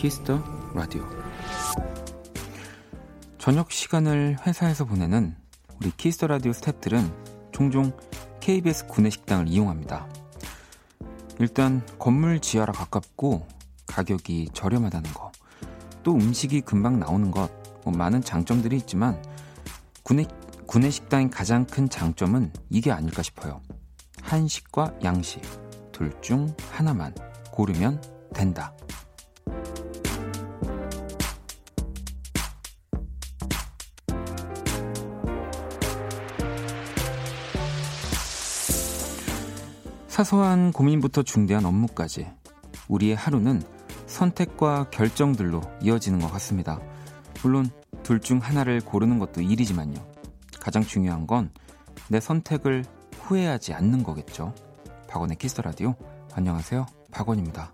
Kiss the Radio 저녁 시간을 회사에서 보내는 우리 Kiss the Radio 스탭들은 종종 KBS 구내식당을 이용합니다. 일단 건물 지하라 가깝고 가격이 저렴하다는 거, 또 음식이 금방 나오는 것, 뭐 많은 장점들이 있지만 구내, 구내식당의 가장 큰 장점은 이게 아닐까 싶어요. 한식과 양식, 둘 중 하나만 고르면 된다. 사소한 고민부터 중대한 업무까지 우리의 하루는 선택과 결정들로 이어지는 것 같습니다. 물론 둘 중 하나를 고르는 것도 일이지만요. 가장 중요한 건 내 선택을 후회하지 않는 거겠죠. 박원의 키스 라디오. 안녕하세요. 박원입니다.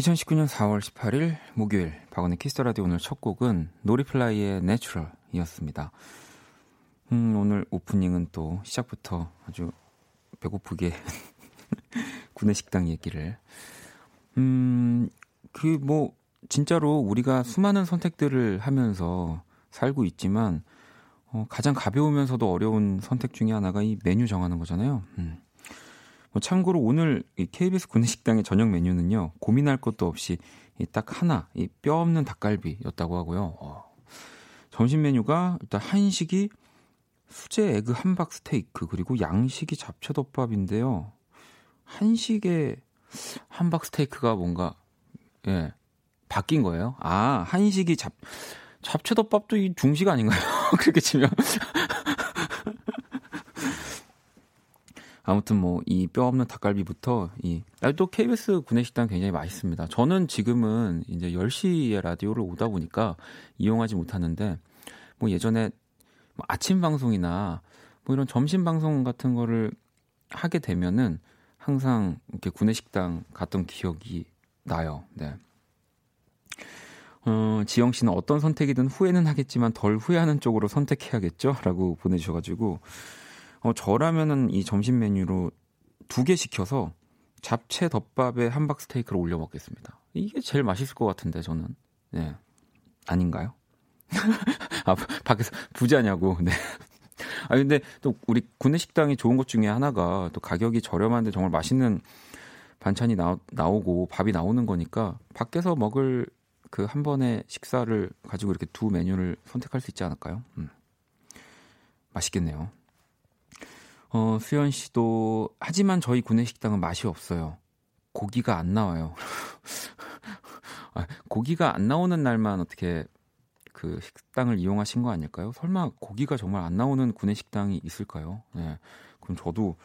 2019년 4월 18일 목요일 박원의 Kiss the Radio 오늘 첫 곡은 No Reply의 Natural이었습니다. 음, 오늘 오프닝은 또 시작부터 아주 배고프게 구내 식당 얘기를 음, 그 뭐 진짜로 우리가 수많은 선택들을 하면서 살고 있지만 어, 가장 가벼우면서도 어려운 선택 중에 하나가 이 메뉴 정하는 거잖아요. 음. 뭐 참고로 오늘 이 KBS 구내식당의 저녁 메뉴는요 고민할 것도 없이 딱 하나 이뼈 없는 닭갈비였다고 하고요. 어. 점심 메뉴가 일단 한식이 수제 에그 함박 스테이크 그리고 양식이 잡채덮밥인데요. 한식의 함박 스테이크가 뭔가 예 바뀐 거예요. 아 한식이 잡 잡채덮밥도 이 중식 아닌가요? 그렇게 치면 아무튼 뭐 이 뼈 없는 닭갈비부터 이 또 KBS 구내식당 굉장히 맛있습니다. 저는 지금은 이제 10시에 라디오를 오다 보니까 이용하지 못하는데 뭐 예전에 뭐 아침 방송이나 뭐 이런 점심 방송 같은 거를 하게 되면은 항상 이렇게 구내식당 갔던 기억이 나요. 네. 어, 지영 씨는 어떤 선택이든 후회는 하겠지만 덜 후회하는 쪽으로 선택해야겠죠? 라고 보내주셔가지고, 어, 저라면은 이 점심 메뉴로 두 개 시켜서 잡채 덮밥에 함박 스테이크를 올려 먹겠습니다. 이게 제일 맛있을 것 같은데 저는. 네. 아닌가요? 아, 밖에서 부자냐고. 네. 아 근데 또 우리 구내 식당이 좋은 것 중에 하나가 또 가격이 저렴한데 정말 맛있는 반찬이 나, 나오고 밥이 나오는 거니까 밖에서 먹을 그 한 번의 식사를 가지고 이렇게 두 메뉴를 선택할 수 있지 않을까요? 음. 맛있겠네요. 어, 수현 씨도 하지만 저희 구내식당은 맛이 없어요. 고기가 안 나와요. 아, 고기가 안 나오는 날만 어떻게 그 식당을 이용하신 거 아닐까요? 설마 고기가 정말 안 나오는 구내식당이 있을까요? 네. 그럼 저도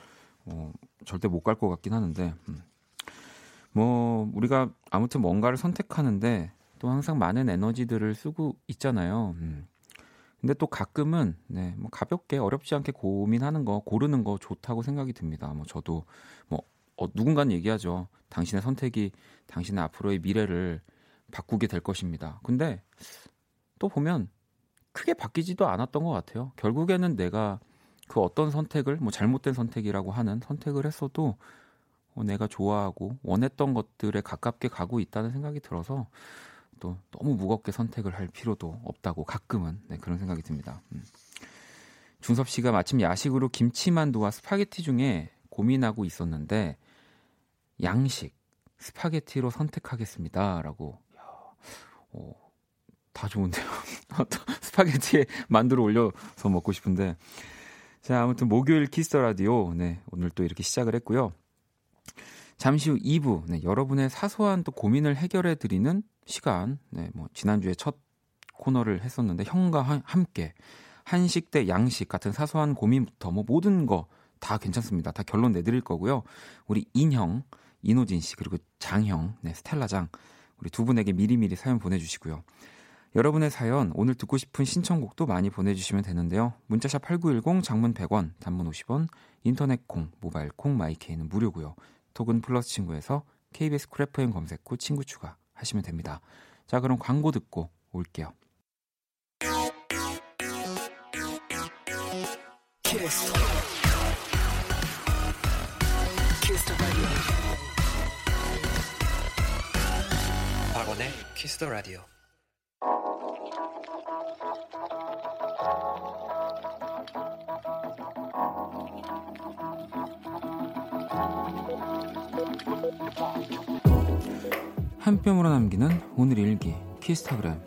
어, 절대 못 갈 것 같긴 하는데 음. 뭐 우리가 아무튼 뭔가를 선택하는데 또 항상 많은 에너지들을 쓰고 있잖아요. 음. 근데 또 가끔은 네, 뭐 가볍게 어렵지 않게 고민하는 거 고르는 거 좋다고 생각이 듭니다. 뭐 저도 뭐 어, 누군가는 얘기하죠. 당신의 선택이 당신의 앞으로의 미래를 바꾸게 될 것입니다. 근데 또 보면 크게 바뀌지도 않았던 것 같아요. 결국에는 내가 그 어떤 선택을 뭐 잘못된 선택이라고 하는 선택을 했어도 어, 내가 좋아하고 원했던 것들에 가깝게 가고 있다는 생각이 들어서 또 너무 무겁게 선택을 할 필요도 없다고 가끔은 네, 그런 생각이 듭니다. 음. 중섭 씨가 마침 야식으로 김치만두와 스파게티 중에 고민하고 있었는데 양식 스파게티로 선택하겠습니다라고. 야, 어, 다 좋은데요. 스파게티에 만두를 올려서 먹고 싶은데. 자, 아무튼 목요일 Kiss the Radio. 네, 오늘 또 이렇게 시작을 했고요. 잠시 후 2부, 네, 여러분의 사소한 또 고민을 해결해 드리는 시간, 네, 뭐, 지난주에 첫 코너를 했었는데, 형과 하, 함께, 한식 대 양식 같은 사소한 고민부터 뭐 모든 거 다 괜찮습니다. 다 결론 내드릴 거고요. 우리 인형, 이노진 씨 그리고 장형, 네, 스텔라 장 우리 두 분에게 미리미리 사연 보내주시고요. 여러분의 사연 오늘 듣고 싶은 신청곡도 많이 보내주시면 되는데요. 문자샵 8910 장문 100원 단문 50원 인터넷 콩 모바일 콩 My K는 무료고요. 톡은 플러스 친구에서 KBS Cool FM 검색 후 친구 추가 하시면 됩니다. 자 그럼 광고 듣고 올게요. Kiss. Kiss 박원의 Kiss the Radio 한 뼘으로 남기는 오늘 일기 키스타그램.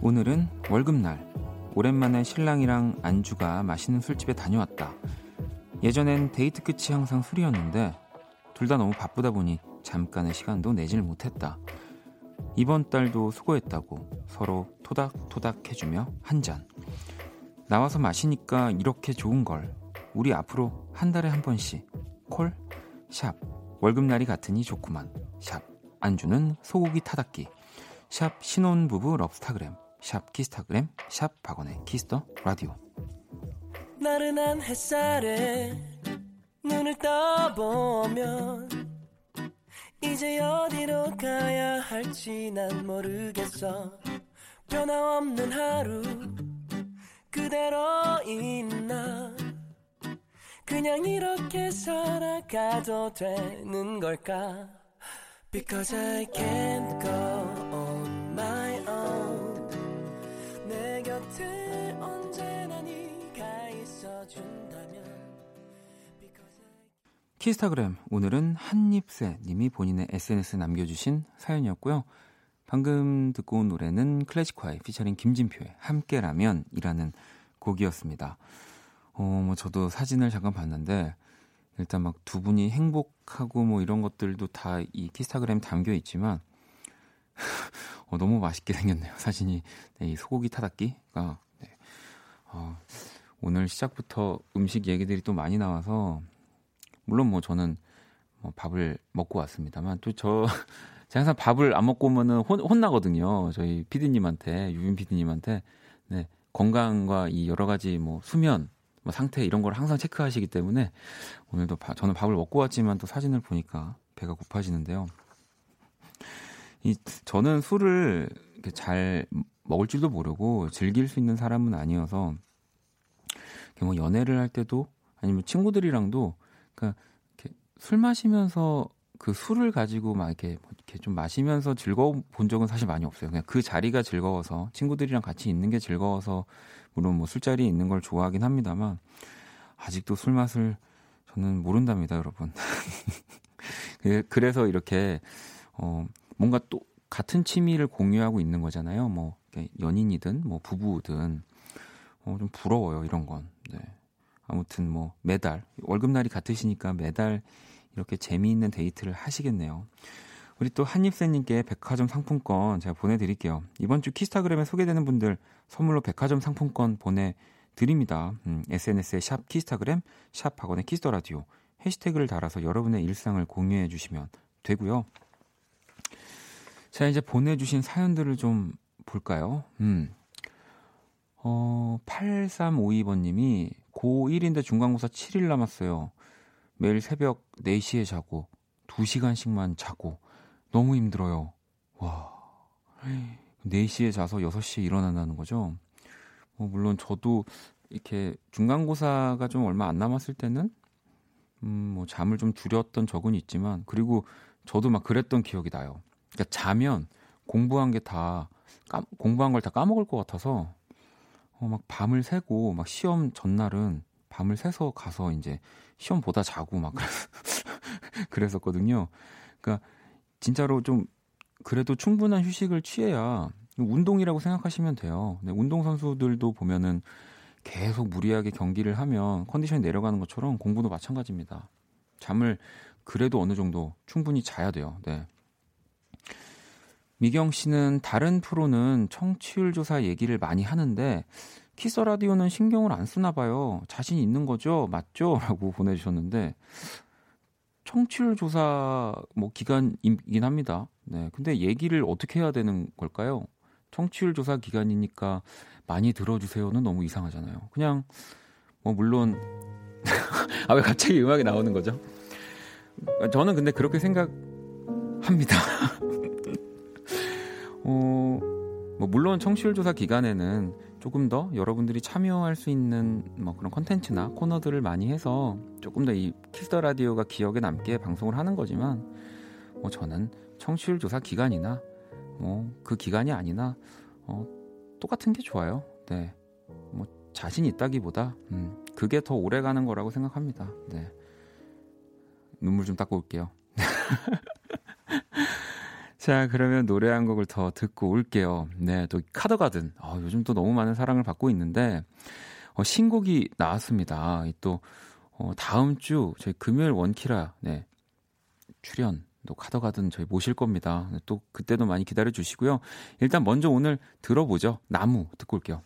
오늘은 월급날. 오랜만에 신랑이랑 안주가 맛있는 술집에 다녀왔다. 예전엔 데이트 끝이 항상 술이었는데 둘 다 너무 바쁘다 보니 잠깐의 시간도 내질 못했다. 이번 달도 수고했다고 서로 토닥토닥 해주며 한잔 나와서 마시니까 이렇게 좋은 걸. 우리 앞으로 한 달에 한 번씩 콜, 샵, 월급날이 같으니 좋구만. 샵, 안주는 소고기 타다끼. 샵, 신혼부부 럽스타그램. 샵, 키스타그램. 샵, 박원의 Kiss the Radio. 나른한 햇살에 눈을 떠보면 이제 어디로 가야 할지 난 모르겠어 변화없는 하루 그대로 있나? 그냥 이렇게 살아가도 되는 걸까? Because I can't go on my own. 내 곁에 언제나 네가 있어준다면 키스타그램 오늘은 한입새 님이 본인의 SNS에 남겨주신 사연이었고요 방금 듣고 온 노래는 클래식화의 피처링 김진표의 함께라면이라는 곡이었습니다. 어, 뭐 저도 사진을 잠깐 봤는데 일단 막 두 분이 행복하고 뭐 이런 것들도 다 이 키스타그램 담겨 있지만 어, 너무 맛있게 생겼네요. 사진이 네, 이 소고기 타닥기가 네. 어, 오늘 시작부터 음식 얘기들이 또 많이 나와서 물론 뭐 저는 뭐 밥을 먹고 왔습니다만 또 저 제가 항상 밥을 안 먹고 오면은 혼, 혼나거든요. 저희 피디님한테, 유빈 피디님한테. 네. 건강과 이 여러 가지 뭐 수면, 뭐 상태 이런 걸 항상 체크하시기 때문에 오늘도 바, 저는 밥을 먹고 왔지만 또 사진을 보니까 배가 고파지는데요. 이 저는 술을 잘 먹을 줄도 모르고 즐길 수 있는 사람은 아니어서 뭐 연애를 할 때도 아니면 친구들이랑도 그러니까 술 마시면서 그 술을 가지고 막 이렇게, 뭐 이렇게 좀 마시면서 즐거워 본 적은 사실 많이 없어요. 그냥 그 자리가 즐거워서 친구들이랑 같이 있는 게 즐거워서 물론 뭐 술자리에 있는 걸 좋아하긴 합니다만 아직도 술 맛을 저는 모른답니다, 여러분. 그, 그래서 이렇게 어 뭔가 또 같은 취미를 공유하고 있는 거잖아요. 뭐 연인이든 뭐 부부든 어, 좀 부러워요 이런 건. 네. 아무튼 뭐 매달 월급날이 같으시니까 매달 이렇게 재미있는 데이트를 하시겠네요. 우리 또 한입새님께 백화점 상품권 제가 보내드릴게요. 이번 주 키스타그램에 소개되는 분들 선물로 백화점 상품권 보내드립니다. 음, SNS에 샵 키스타그램, 샵 박원의 Kiss the Radio 해시태그를 달아서 여러분의 일상을 공유해 주시면 되고요. 자, 이제 보내주신 사연들을 좀 볼까요? 음. 어, 8352번님이 고1인데 중간고사 7일 남았어요. 매일 새벽 4시에 자고 2시간씩만 자고 너무 힘들어요. 와. 4시에 자서 6시에 일어난다는 거죠. 뭐 물론 저도 이렇게 중간고사가 좀 얼마 안 남았을 때는 음, 뭐 잠을 좀 줄였던 적은 있지만 그리고 저도 막 그랬던 기억이 나요. 그러니까 자면 공부한 게 다 공부한 걸 다 까먹을 것 같아서 어, 막 밤을 새고 막 시험 전날은 밤을 새서 가서 이제 시험 보다 자고 막 그랬었거든요. 그러니까 진짜로 좀 그래도 충분한 휴식을 취해야 운동이라고 생각하시면 돼요. 네, 운동 선수들도 보면은 계속 무리하게 경기를 하면 컨디션이 내려가는 것처럼 공부도 마찬가지입니다. 잠을 그래도 어느 정도 충분히 자야 돼요. 네. 미경 씨는 다른 프로는 청취율 조사 얘기를 많이 하는데 키스 라디오는 신경을 안 쓰나 봐요. 자신 있는 거죠? 맞죠? 라고 보내주셨는데 청취율 조사 뭐 기간이긴 합니다. 네. 근데 얘기를 어떻게 해야 되는 걸까요? 청취율 조사 기간이니까 많이 들어주세요는 너무 이상하잖아요. 그냥 뭐 물론 아 왜 갑자기 음악이 나오는 거죠? 저는 근데 그렇게 생각합니다. 어, 뭐 물론 청취율 조사 기간에는 조금 더 여러분들이 참여할 수 있는 뭐 그런 컨텐츠나 코너들을 많이 해서 조금 더 이 Kiss the Radio가 기억에 남게 방송을 하는 거지만 뭐 저는 청취율 조사 기간이나 뭐 그 기간이 아니나 어, 똑같은 게 좋아요. 네. 뭐 자신 있다기보다 음, 그게 더 오래 가는 거라고 생각합니다. 네. 눈물 좀 닦고 올게요. 자, 그러면 노래 한 곡을 더 듣고 올게요. 네, 또 카더가든. 어, 요즘 또 너무 많은 사랑을 받고 있는데 어, 신곡이 나왔습니다. 또 어, 다음 주 저희 금요일 원키라 네, 출연 또 카더가든 저희 모실 겁니다. 또 그때도 많이 기다려 주시고요. 일단 먼저 오늘 들어보죠. 나무 듣고 올게요.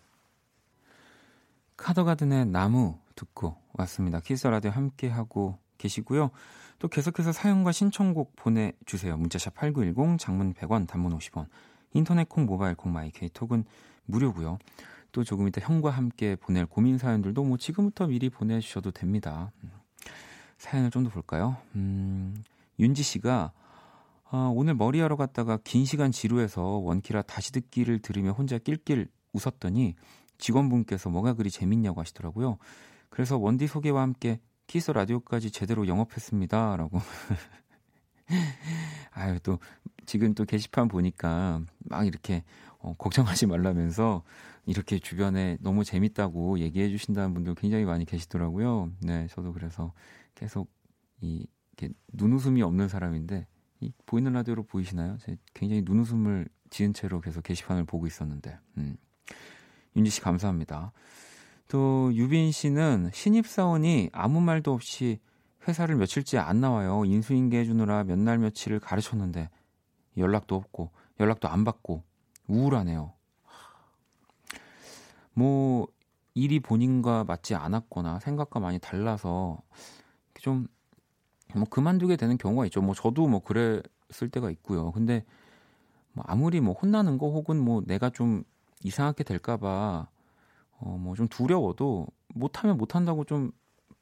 카더가든의 나무 듣고 왔습니다. Kiss the Radio 함께 하고 계시고요. 또 계속해서 사연과 신청곡 보내주세요. 문자샵 8910, 장문 100원, 단문 50원, 인터넷 콩, 모바일 콩, My K톡은 무료고요. 또 조금 이따 형과 함께 보낼 고민 사연들도 뭐 지금부터 미리 보내주셔도 됩니다. 음, 사연을 좀 더 볼까요? 음, 윤지 씨가 아, 오늘 머리하러 갔다가 긴 시간 지루해서 원키라 다시 듣기를 들으며 혼자 낄낄 웃었더니 직원분께서 뭐가 그리 재밌냐고 하시더라고요. 그래서 원디 소개와 함께 키스 라디오까지 제대로 영업했습니다. 라고. 아유, 또, 지금 또 게시판 보니까 막 이렇게 어, 걱정하지 말라면서 이렇게 주변에 너무 재밌다고 얘기해 주신다는 분들 굉장히 많이 계시더라고요. 네, 저도 그래서 계속 이, 이렇게 눈웃음이 없는 사람인데, 이 보이는 라디오로 보이시나요? 제 굉장히 눈웃음을 지은 채로 계속 게시판을 보고 있었는데, 음. 윤지 씨 감사합니다. 또 유빈 씨는 신입사원이 아무 말도 없이 회사를 며칠째 안 나와요. 인수인계 해주느라 몇 날 며칠을 가르쳤는데 연락도 없고 연락도 안 받고 우울하네요. 뭐 일이 본인과 맞지 않았거나 생각과 많이 달라서 좀 뭐 그만두게 되는 경우가 있죠. 뭐 저도 뭐 그랬을 때가 있고요. 근데 뭐 아무리 뭐 혼나는 거 혹은 뭐 내가 좀 이상하게 될까봐 어, 뭐 좀 두려워도 못하면 못한다고 좀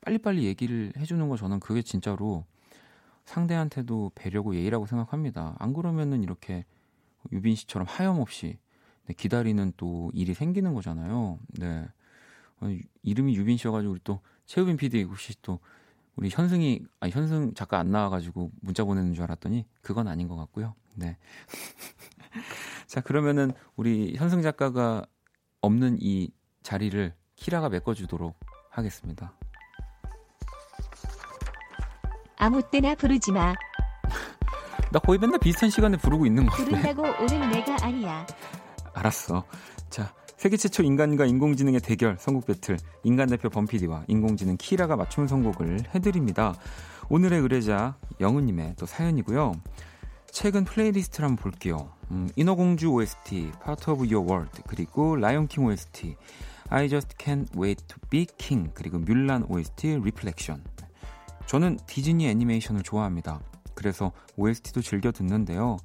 빨리빨리 얘기를 해주는 거 저는 그게 진짜로 상대한테도 배려고 예의라고 생각합니다. 안 그러면은 이렇게 유빈 씨처럼 하염없이 네, 기다리는 또 일이 생기는 거잖아요. 네. 어, 이름이 유빈 씨여가지고 우리 또 최우빈 PD 혹시 또 우리 현승이 아니 현승 작가 안 나와가지고 문자 보내는 줄 알았더니 그건 아닌 것 같고요. 네. 자 그러면은 우리 현승 작가가 없는 이 자리를 키라가 메꿔주도록 하겠습니다. 아무 때나 부르지 마. 나 거의 맨날 비슷한 시간에 부르고 있는 거 같아. 부른다고 오는 내가 아니야. 알았어. 자, 세계 최초 인간과 인공지능의 대결 선곡 배틀 인간 대표 범피디와 인공지능 키라가 맞춤 선곡을 해드립니다. 오늘의 의뢰자 영은님의 또 사연이고요. 최근 playlist를 한번 볼게요. 음, 인어공주 OST, Part of Your World, 그리고 라이온킹 OST, I Just Can't Wait to Be King 그리고 뮬란 OST Reflection. 저는 디즈니 애니메이션을 좋아합니다. 그래서 OST도 즐겨 듣는데요.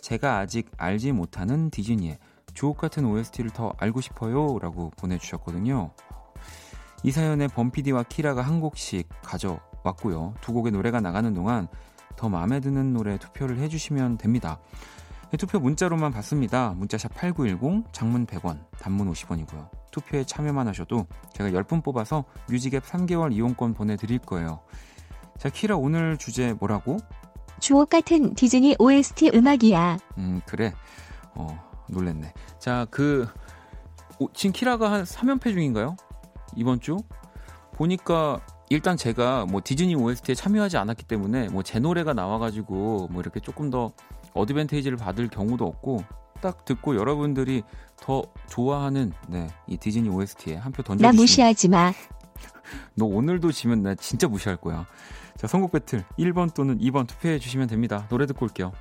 제가 아직 알지 못하는 디즈니의 주옥 같은 OST를 더 알고 싶어요. 라고 보내주셨거든요. 이 사연에 범피디와 키라가 한 곡씩 가져왔고요. 두 곡의 노래가 나가는 동안 더 마음에 드는 노래 투표를 해주시면 됩니다. 투표 문자로만 받습니다. 문자샵 8910, 장문 100원, 단문 50원이고요. 투표에 참여만 하셔도 제가 10분 뽑아서 뮤직앱 3개월 이용권 보내드릴 거예요. 자, 키라 오늘 주제 뭐라고? 주옥 같은 디즈니 OST 음악이야. 음, 그래. 어, 놀랬네. 자, 그, 오, 지금 키라가 한 3연패 중인가요? 이번 주? 보니까 일단 제가 뭐 디즈니 OST에 참여하지 않았기 때문에 뭐 제 노래가 나와가지고 뭐 이렇게 조금 더 어드밴테이지를 받을 경우도 없고 딱 듣고 여러분들이 더 좋아하는 네, 이 디즈니 OST에 한 표 던져주시면 나 무시하지 마. 너 오늘도 지면 나 진짜 무시할 거야. 자, 선곡 배틀 1번 또는 2번 투표해 주시면 됩니다. 노래 듣고 올게요.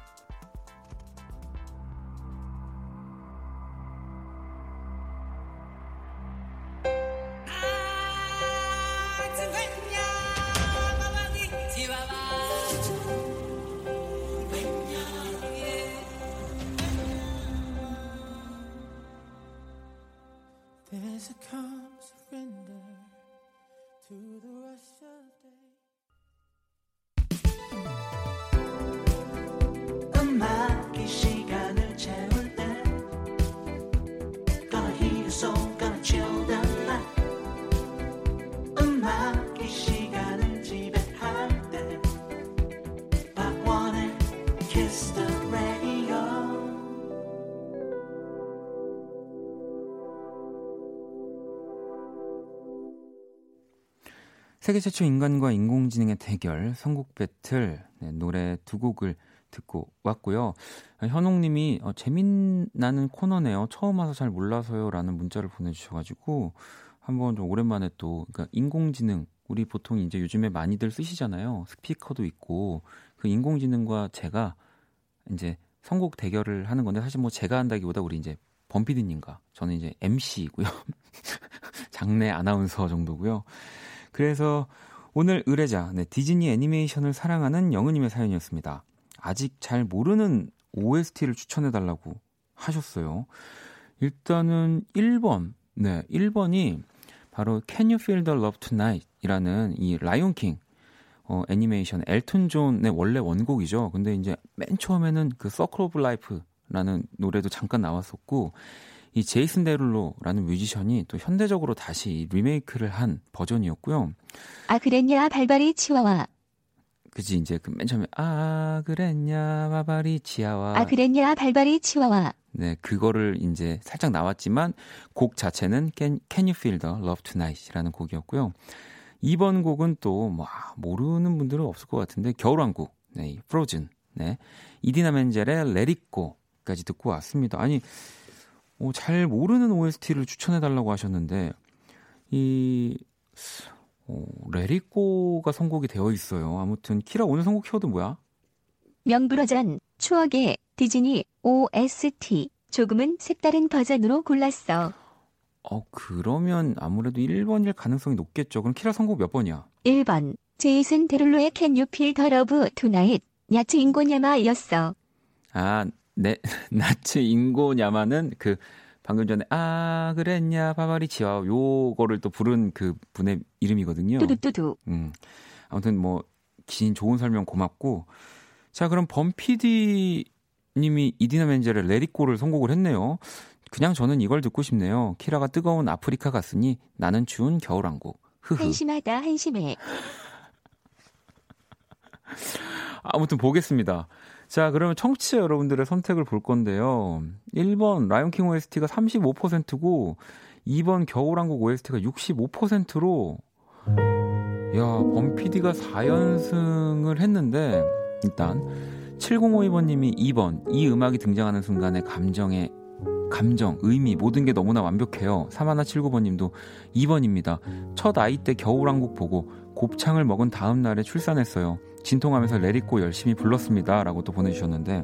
세계 최초 인간과 인공지능의 대결 선곡 배틀 네, 노래 두 곡을 듣고 왔고요. 현옥님이 어, 재미나는 코너네요. 처음 와서 잘 몰라서요라는 문자를 보내주셔가지고 한번 좀 오랜만에 또 그러니까 인공지능 우리 보통 이제 요즘에 많이들 쓰시잖아요. 스피커도 있고 그 인공지능과 제가 이제 선곡 대결을 하는 건데 사실 뭐 제가 한다기보다 우리 이제 범피디님과 저는 이제 MC이고요. 장내 아나운서 정도고요. 그래서 오늘 의뢰자 네, 디즈니 애니메이션을 사랑하는 영은님의 사연이었습니다. 아직 잘 모르는 OST를 추천해달라고 하셨어요. 일단은 1번, 네, 1번이 바로 Can You Feel the Love Tonight 이라는 이 라이온킹 어, 애니메이션 엘튼 존의 원래 원곡이죠. 근데 이제 맨 처음에는 그 Circle of Life라는 노래도 잠깐 나왔었고 이 제이슨 데룰로라는 뮤지션이 또 현대적으로 다시 리메이크를 한 버전이었고요. 아 그랬냐 발바리 치와와. 그지 이제 그 맨 처음에 아 그랬냐 바바리 치아와. 아 그랬냐 발바리 치와와. 네 그거를 이제 살짝 나왔지만 곡 자체는 Can, Can You Feel the Love Tonight이라는 곡이었고요. 2번 곡은 또 뭐 모르는 분들은 없을 것 같은데 겨울왕국, 네, 프로즌, 네, 이디나 멘젤의 Go까지 듣고 왔습니다. 아니 어, 잘 모르는 OST를 추천해달라고 하셨는데, 이, 어, 레리꼬가 선곡이 되어 있어요. 아무튼, 키라 오늘 선곡 키워드 뭐야? 명불허전, 추억의 디즈니 OST. 조금은 색다른 버전으로 골랐어. 어, 그러면 아무래도 1번일 가능성이 높겠죠. 그럼 키라 선곡 몇 번이야? 1번. 제이슨 데룰로의 Can You Feel the Love Tonight. 야츠 인고냐마였어. 아, 네, 나츠 인고냐마는 그 방금 전에 아 그랬냐 바바리 지와 요거를 또 부른 그 분의 이름이거든요. 뚜두뚜두. 음. 아무튼 뭐 긴 좋은 설명 고맙고 자 그럼 범피디 님이 이디나 멘젤의 레리꼬를 선곡을 했네요. 그냥 저는 이걸 듣고 싶네요. 키라가 뜨거운 아프리카 갔으니 나는 추운 겨울왕국. 흐흐. 한심하다 한심해. 아무튼 보겠습니다. 자, 그러면 청취자 여러분들의 선택을 볼 건데요. 1번 라이온킹 OST가 35%고 2번 겨울왕국 OST가 65%로 야, 범피디가 4연승을 했는데 일단 7052번 님이 2번 이 음악이 등장하는 순간의 감정의 감정, 의미 모든 게 너무나 완벽해요. 3179번 님도 2번입니다. 첫 아이 때 겨울왕국 보고 곱창을 먹은 다음 날에 출산했어요. 진통하면서 레리꼬 열심히 불렀습니다. 라고 또 보내주셨는데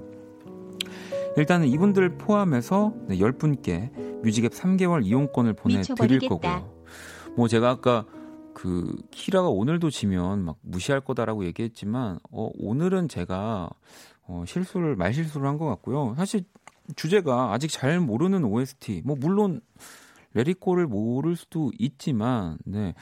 일단은 이분들 포함해서 네, 10분께 뮤직앱 3개월 이용권을 보내드릴 거고요. 뭐 제가 아까 그 키라가 오늘도 지면 막 무시할 거다라고 얘기했지만 어, 오늘은 제가 어, 실수를 말실수를 한 것 같고요. 사실 주제가 아직 잘 모르는 OST 뭐 물론 레리꼬를 모를 수도 있지만 네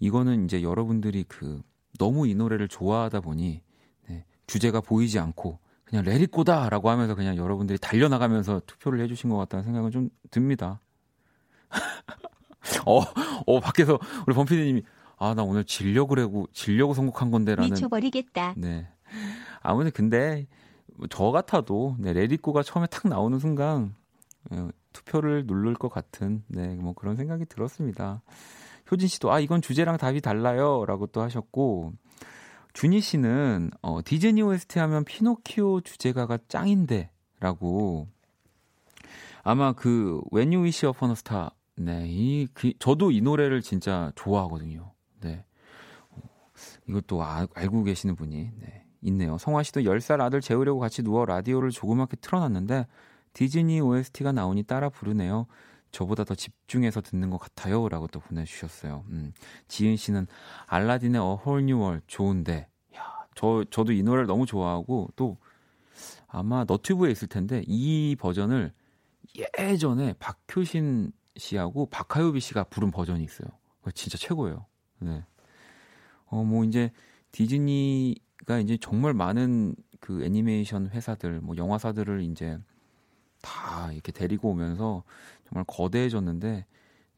이거는 이제 여러분들이 그 너무 이 노래를 좋아하다 보니 네, 주제가 보이지 않고 그냥 레리꼬다라고 하면서 그냥 여러분들이 달려나가면서 투표를 해주신 것 같다는 생각은 좀 듭니다. 어, 어 밖에서 우리 범피디님이 아 나 오늘 질려고 그래고 질려고 선곡한 건데라는 미쳐버리겠다. 네. 아무튼 근데 저 같아도 네, 레디꼬가 처음에 탁 나오는 순간 예, 투표를 누를 것 같은 네, 뭐 그런 생각이 들었습니다. 효진 씨도 아 이건 주제랑 답이 달라요라고 또 하셨고 준희 씨는 어, 디즈니 OST 하면 피노키오 주제가가 짱인데라고 아마 그 When You Wish Upon a Star 네, 이 그, 저도 이 노래를 진짜 좋아하거든요. 네. 어, 이것도 아, 알고 계시는 분이 네. 있네요. 성화 씨도 10살 아들 재우려고 같이 누워 라디오를 조그맣게 틀어놨는데 디즈니 OST가 나오니 따라 부르네요. 저보다 더 집중해서 듣는 것 같아요. 라고 또 보내주셨어요. 음. 지은 씨는 알라딘의 A Whole New World 좋은데. 야, 저, 저도 이 노래를 너무 좋아하고 또 아마 너튜브에 있을 텐데 이 버전을 예전에 박효신 씨하고 박하유비 씨가 부른 버전이 있어요. 진짜 최고예요. 네. 어, 뭐 이제 디즈니가 이제 정말 많은 그 애니메이션 회사들, 뭐 영화사들을 이제 다 이렇게 데리고 오면서 정말 거대해졌는데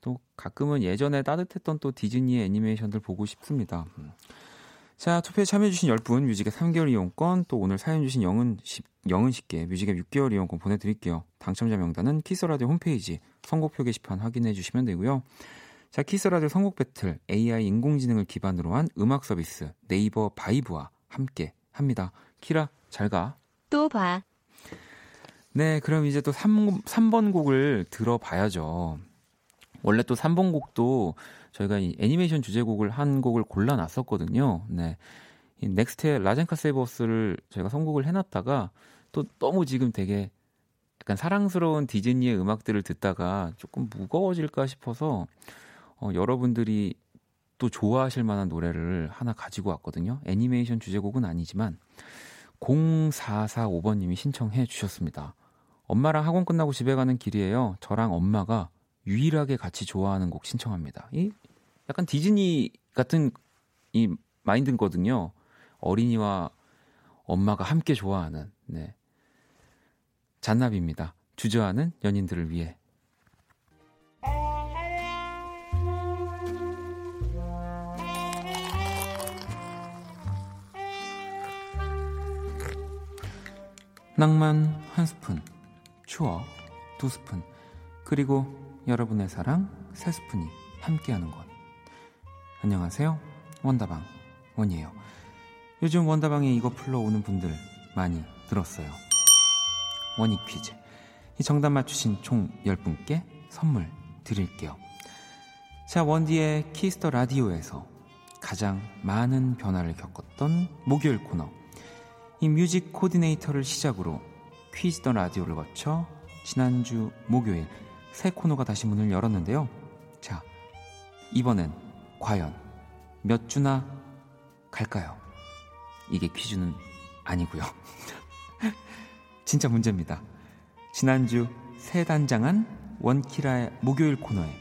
또 가끔은 예전에 따뜻했던 또 디즈니의 애니메이션들 보고 싶습니다. 음. 자, 투표에 참여해주신 10분 뮤직의 3개월 이용권, 또 오늘 사연 주신 영은, 영은 씨께 뮤직의 6개월 이용권 보내드릴게요. 당첨자 명단은 키스라디오 홈페이지 선곡표 게시판 확인해주시면 되고요. 자, 키스라디오 선곡 배틀 AI 인공지능을 기반으로 한 음악 서비스 네이버 바이브와 함께 합니다. 키라, 잘 가. 또 봐. 네, 그럼 이제 또 3, 3번 곡을 들어봐야죠. 원래 또 3번 곡도 저희가 이 애니메이션 주제곡을 한 곡을 골라놨었거든요. 네. 이 넥스트의 Lazenca Save Us를 저희가 선곡을 해놨다가 또 너무 지금 되게 약간 사랑스러운 디즈니의 음악들을 듣다가 조금 무거워질까 싶어서 어, 여러분들이 또 좋아하실 만한 노래를 하나 가지고 왔거든요. 애니메이션 주제곡은 아니지만 0445번님이 신청해 주셨습니다. 엄마랑 학원 끝나고 집에 가는 길이에요. 저랑 엄마가 유일하게 같이 좋아하는 곡 신청합니다. 이 약간 디즈니 같은 이 마인드거든요. 어린이와 엄마가 함께 좋아하는 네. 잔나비입니다. 주저하는 연인들을 위해. 낭만 한 스푼, 추억 두 스푼, 그리고 여러분의 사랑 세 스푼이 함께하는 것. 안녕하세요. 원다방 원이에요. 요즘 원다방에 이거 풀러오는 분들 많이 늘었어요. 원이 퀴즈. 이 정답 맞추신 총 10분께 선물 드릴게요. 자, 원디의 키스 더 라디오에서 가장 많은 변화를 겪었던 목요일 코너. 이 뮤직 코디네이터를 시작으로 퀴즈 더 라디오를 거쳐 지난주 목요일 새 코너가 다시 문을 열었는데요. 자, 이번엔 과연 몇 주나 갈까요? 이게 퀴즈는 아니고요. 진짜 문제입니다. 지난주 새 단장한 원키라의 목요일 코너의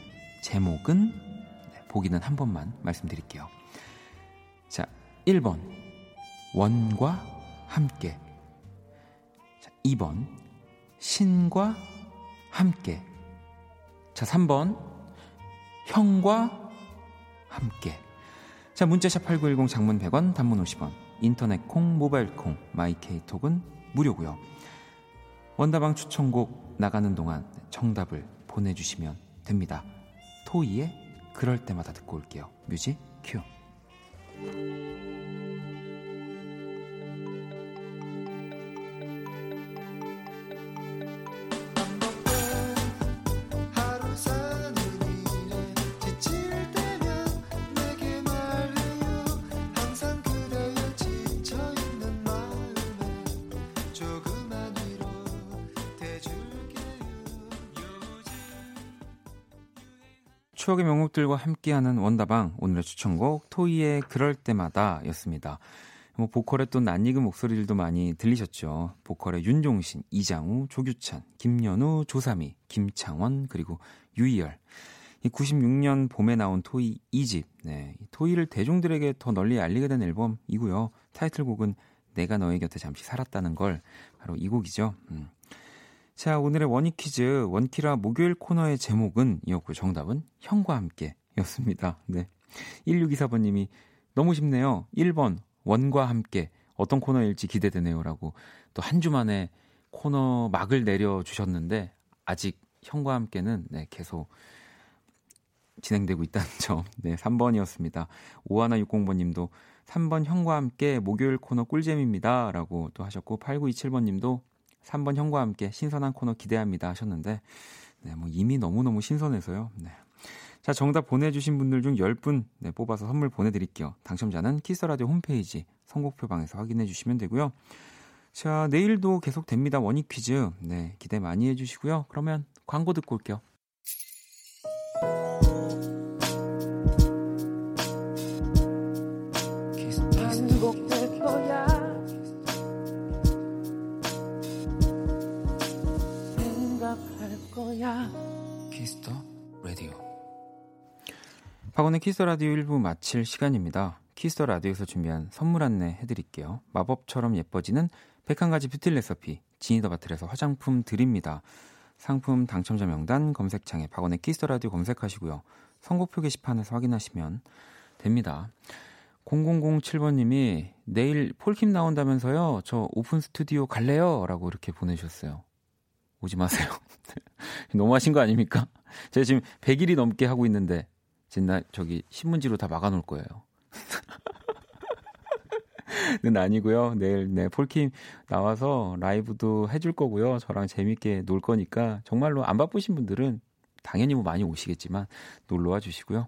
제목은 네, 보기는 한 번만 말씀드릴게요. 자, 1번 원과 함께 자, 2번 신과 함께 자, 3번 형과 함께. 자, 문자샵 8910 장문 100원, 단문 50원, 인터넷 콩, 모바일 콩, 마이케이톡은 무료고요. 원다방 추천곡 나가는 동안 정답을 보내주시면 됩니다. 토이의 그럴 때마다 듣고 올게요. 뮤직 큐. 추억의 명곡들과 함께하는 원다방 오늘의 추천곡 토이의 그럴 때마다였습니다. 뭐 보컬의 또 낯익은 목소리들도 많이 들리셨죠. 보컬의 윤종신, 이장우, 조규찬, 김연우, 조삼이, 김창원 그리고 유이열. 이 96년 봄에 나온 토이 2집. 네, 토이를 대중들에게 더 널리 알리게 된 앨범이고요. 타이틀곡은 내가 너의 곁에 잠시 살았다는 걸 바로 이 곡이죠. 음. 자, 오늘의 원희 퀴즈 원키라 목요일 코너의 제목은 이었고 정답은 형과 함께 였습니다. 네. 1624번님이 너무 쉽네요. 1번 원과 함께 어떤 코너일지 기대되네요 라고 또 한 주 만에 코너 막을 내려 주셨는데 아직 형과 함께는 네, 계속 진행되고 있다는 점. 네, 3번이었습니다. 5160번 님도 3번 형과 함께 목요일 코너 꿀잼입니다. 라고 또 하셨고, 8927번 님도 3번 형과 함께 신선한 코너 기대합니다 하셨는데 네, 뭐 이미 너무너무 신선해서요. 네. 자, 정답 보내주신 분들 중 10분 네, 뽑아서 선물 보내드릴게요. 당첨자는 키스라디오 홈페이지 선곡표 방에서 확인해 주시면 되고요. 자, 내일도 계속 됩니다. 원익 퀴즈. 네, 기대 많이 해주시고요. 그러면 광고 듣고 올게요. 거야. 키스터 박원의 키스 라디오 1부 마칠 시간입니다. 키스 라디오에서 준비한 선물 안내 해드릴게요. 마법처럼 예뻐지는 101가지 뷰티 레시피 지니더바틀에서 화장품 드립니다. 상품 당첨자 명단 검색창에 박원의 키스 라디오 검색하시고요. 선곡표 게시판에서 확인하시면 됩니다. 0007번님이 내일 폴킴 나온다면서요. 저 오픈 스튜디오 갈래요? 라고 이렇게 보내주셨어요. 오지 마세요. 너무하신 거 아닙니까? 제가 지금 100일이 넘게 하고 있는데, 진나 저기 신문지로 다 막아놓을 거예요. 는 아니고요. 내일 네 폴킴 나와서 라이브도 해줄 거고요. 저랑 재밌게 놀 거니까 정말로 안 바쁘신 분들은 당연히 뭐 많이 오시겠지만 놀러 와 주시고요.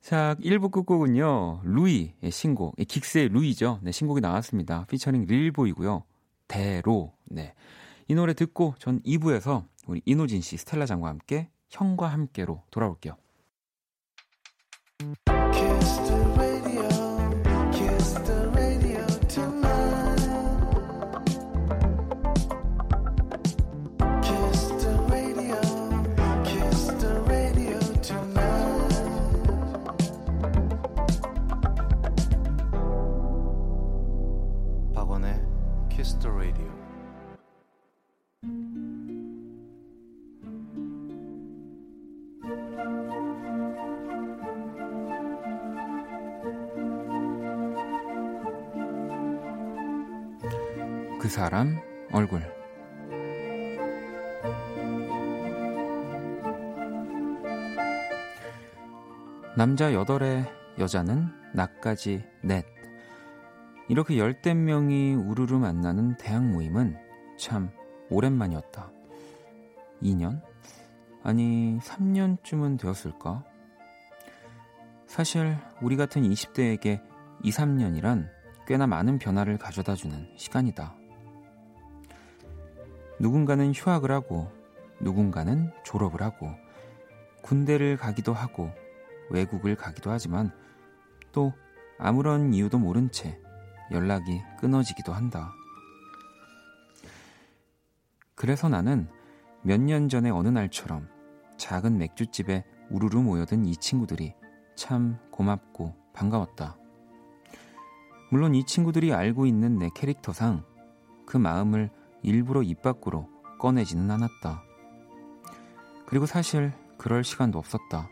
자, 1부 끝곡은요. 루이의 신곡, 긱스의 루이죠. 네, 신곡이 나왔습니다. 피처링 릴보이고요. 대로. 네. 이 노래 듣고 전 2부에서 우리 이노진 씨, 스텔라 장과 함께 형과 함께로 돌아올게요. 사람 얼굴 남자 8에 여자는 나까지 넷 이렇게 열댓 명이 우르르 만나는 대학 모임은 참 오랜만이었다. 2년? 아니, 3년쯤은 되었을까? 사실 우리 같은 20대에게 2, 3년이란 꽤나 많은 변화를 가져다주는 시간이다. 누군가는 휴학을 하고 누군가는 졸업을 하고 군대를 가기도 하고 외국을 가기도 하지만 또 아무런 이유도 모른 채 연락이 끊어지기도 한다. 그래서 나는 몇 년 전에 어느 날처럼 작은 맥주집에 우르르 모여든 이 친구들이 참 고맙고 반가웠다. 물론 이 친구들이 알고 있는 내 캐릭터상 그 마음을 일부러 입 밖으로 꺼내지는 않았다. 그리고 사실 그럴 시간도 없었다.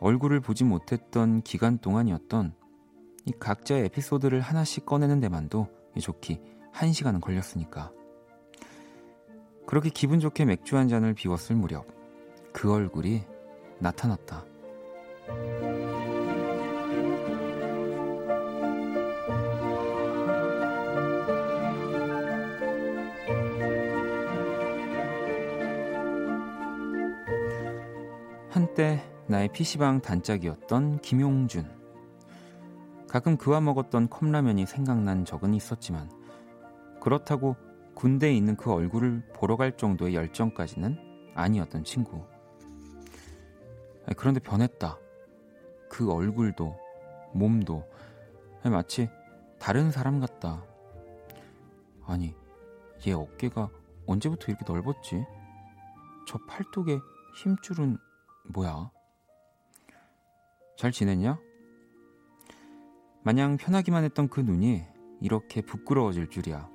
얼굴을 보지 못했던 기간 동안이었던 이 각자의 에피소드를 하나씩 꺼내는 데만도 좋기 한 시간은 걸렸으니까. 그렇게 기분 좋게 맥주 한 잔을 비웠을 무렵 그 얼굴이 나타났다. 한때 나의 PC방 단짝이었던 김용준. 가끔 그와 먹었던 컵라면이 생각난 적은 있었지만 그렇다고 군대에 있는 그 얼굴을 보러 갈 정도의 열정까지는 아니었던 친구. 그런데 변했다. 그 얼굴도 몸도 마치 다른 사람 같다. 아니, 얘 어깨가 언제부터 이렇게 넓었지? 저 팔뚝에 힘줄은 뭐야? 잘 지냈냐? 마냥 편하기만 했던 그 눈이 이렇게 부끄러워질 줄이야.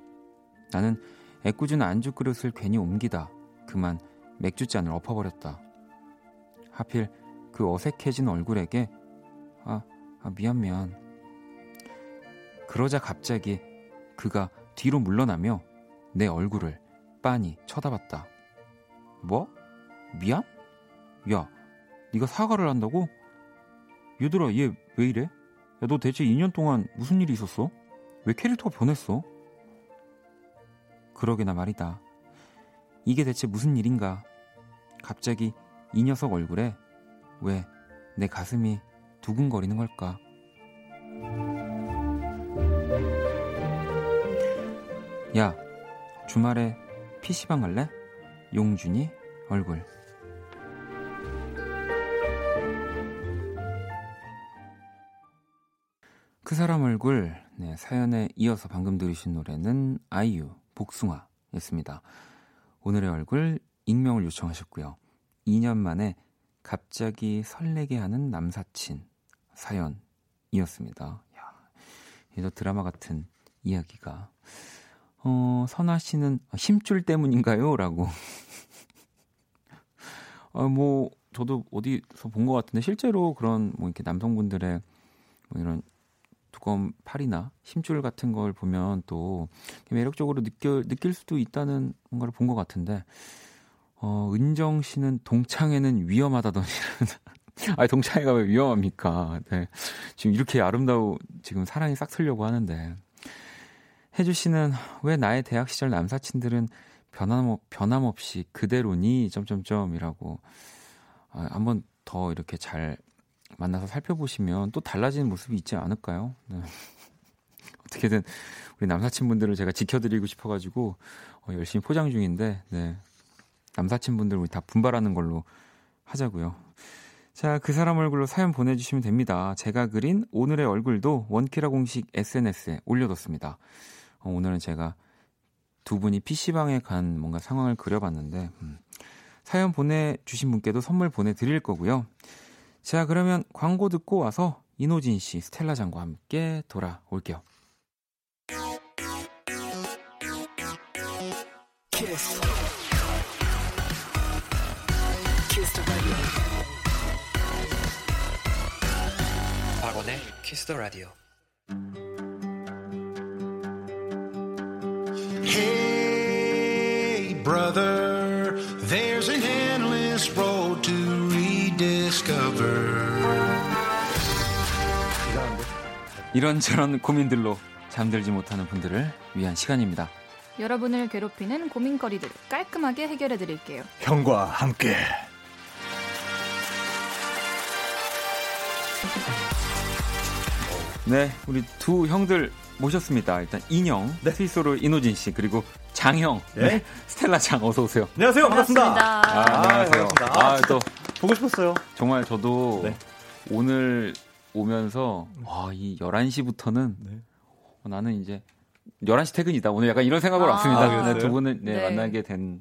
나는 애꿎은 안주 그릇을 괜히 옮기다 그만 맥주잔을 엎어버렸다. 하필 그 어색해진 얼굴에게 아, 아 미안 미안. 그러자 갑자기 그가 뒤로 물러나며 내 얼굴을 빤히 쳐다봤다. 뭐? 미안? 야, 네가 사과를 한다고? 얘들아 얘 왜 이래? 야 너 대체 2년 동안 무슨 일이 있었어? 왜 캐릭터가 변했어? 그러게나 말이다. 이게 대체 무슨 일인가? 갑자기 이 녀석 얼굴에 왜 내 가슴이 두근거리는 걸까? 야, 주말에 PC방 갈래? 용준이 얼굴. 그 사람 얼굴 네, 사연에 이어서 방금 들으신 노래는 아이유 복숭아였습니다. 오늘의 얼굴 익명을 요청하셨고요. 2년 만에 갑자기 설레게 하는 남사친 사연이었습니다. 야, 이거 드라마 같은 이야기가. 어, 선아 씨는 힘줄 때문인가요? 라고. 아, 뭐, 저도 어디서 본 것 같은데, 실제로 그런, 뭐, 이렇게 남성분들의, 뭐, 이런 두꺼운 팔이나 힘줄 같은 걸 보면 또 매력적으로 느껴, 느낄 수도 있다는 뭔가를 본 것 같은데, 어, 은정 씨는 동창회는 위험하다더니. 아니, 동창회가 왜 위험합니까? 네. 지금 이렇게 아름다운, 지금 사랑이 싹 틀려고 하는데. 혜주 씨는 왜 나의 대학 시절 남사친들은 변함없, 변함없이 그대로니? 점점점이라고. 아, 한번 더 이렇게 잘 만나서 살펴보시면 또 달라지는 모습이 있지 않을까요? 네. 어떻게든 우리 남사친분들을 제가 지켜드리고 싶어가지고 어, 열심히 포장 중인데, 네. 남사친분들 우리 다 분발하는 걸로 하자고요. 자, 그 사람 얼굴로 사연 보내주시면 됩니다. 제가 그린 오늘의 얼굴도 원키라 공식 SNS에 올려뒀습니다. 어, 오늘은 제가 두 분이 PC방에 간 뭔가 상황을 그려봤는데, 음, 사연 보내주신 분께도 선물 보내드릴 거고요. 자, 그러면 광고 듣고 와서 이노진 씨, 스텔라 장과 함께 돌아올게요. 키스. 박원의 키스 더 라디오. Hey brother, 이런저런 고민들로 잠들지 못하는 분들을 위한 시간입니다. 여러분을 괴롭히는 고민거리들 깔끔하게 해결해 드릴게요. 형과 함께. 네, 우리 두 형들 모셨습니다. 일단 인형, 네. 스위스로 이노진 씨 그리고 장형, 네. 네. 스텔라 장 어서 오세요. 안녕하세요, 반갑습니다. 반갑습니다. 아, 안녕하세요. 아, 반갑습니다. 아, 또 보고 싶었어요. 정말 저도 네. 오늘 오면서 와, 이 11시부터는 어, 나는 이제 11시 퇴근이다. 오늘 약간 이런 생각으로 아, 왔습니다. 아, 두 분을 네, 네. 만나게 된.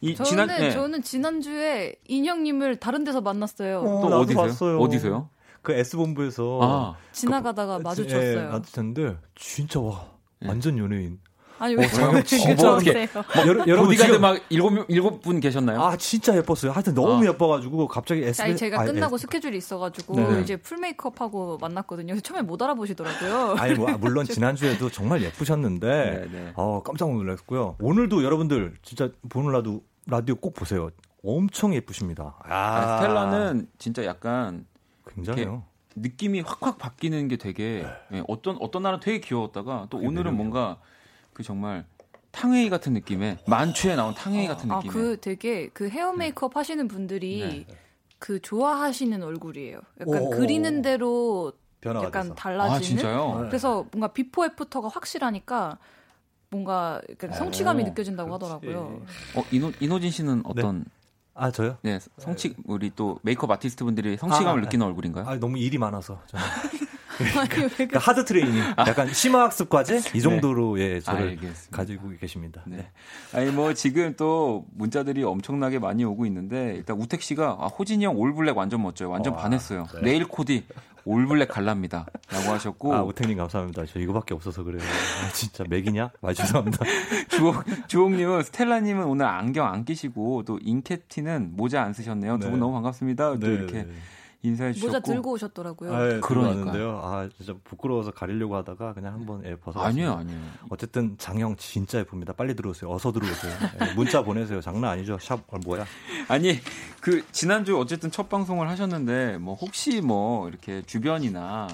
이 저는, 지난 네. 저는 지난주에 인형님을 다른 데서 만났어요. 어, 또 어디서요? 봤어요. 어디서요? 그 S본부에서 아, 지나가다가 그, 마주쳤어요. 예, 마주쳤는데 진짜 와 예. 완전 연예인. 아니 왜 어, 진짜 어떻게 여러, 분디가막 일곱 일곱 분 계셨나요? 아 진짜 예뻤어요. 하여튼 너무 아. 예뻐가지고 갑자기 S 아니 제가 끝나고 아, 스케줄이 있어가지고 네. 이제 full 메이크업 하고 만났거든요. 처음에 못 알아보시더라고요. 아니 뭐, 물론 지난 주에도 정말 예쁘셨는데 네, 네. 어 깜짝 놀랐고요. 오늘도 여러분들 진짜 보는 라도 라디오 꼭 보세요. 엄청 예쁘십니다. 아. 스텔라는 진짜 약간 굉장해요. 느낌이 확확 바뀌는 게 되게 네. 예, 어떤 어떤 날은 되게 귀여웠다가 또 오늘은 뭔가 그 정말 탕웨이 같은 느낌의 만추에 나온 탕웨이 같은 느낌. 아, 그 되게 그 헤어 네. 메이크업 네. 하시는 분들이 네. 그 좋아하시는 얼굴이에요. 약간 오. 그리는 대로 약간 돼서. 달라지는. 아, 진짜요? 그래서 뭔가 비포 애프터가 확실하니까 뭔가 성취감이 오. 느껴진다고 하더라고요. 어, 이노, 이노진 씨는 어떤 네. 아 저요? 네, 성취 우리 또 메이크업 아티스트 분들이 성취감을 아, 느끼는 아, 얼굴인가요? 아 너무 일이 많아서 저는. 그러니까, 그러니까 hard training, 약간 심화 학습 과제 이 정도로 네. 예 저를 알겠습니다. 가지고 계십니다. 네. 네. 아니 뭐 지금 또 문자들이 엄청나게 많이 오고 있는데 일단 우택 씨가 아, 호진이 형 올블랙 완전 멋져요. 완전 와, 반했어요. 네. 네일 코디 올블랙 갈랍니다라고 하셨고 아 우택님 감사합니다. 저 이거밖에 없어서 그래요. 아, 진짜 맥이냐? 아 죄송합니다. 주옥 주옥님은 스텔라님은 오늘 안경 안 끼시고 또 인캡티는 모자 안 쓰셨네요. 두분 네. 너무 반갑습니다. 또 네, 이렇게. 네, 인사해 주셨고 모자 들고 오셨더라고요. 아, 예, 그러니까요. 아 진짜 부끄러워서 가리려고 하다가 그냥 한번 예, 벗어. 아니요, 아니요. 어쨌든 장형 진짜 예쁩니다. 빨리 들어오세요. 어서 들어오세요. 예, 문자 보내세요. 장난 아니죠. 샵 어, 뭐야? 아니 그 지난주 어쨌든 첫 방송을 하셨는데 뭐 혹시 뭐 이렇게 주변이나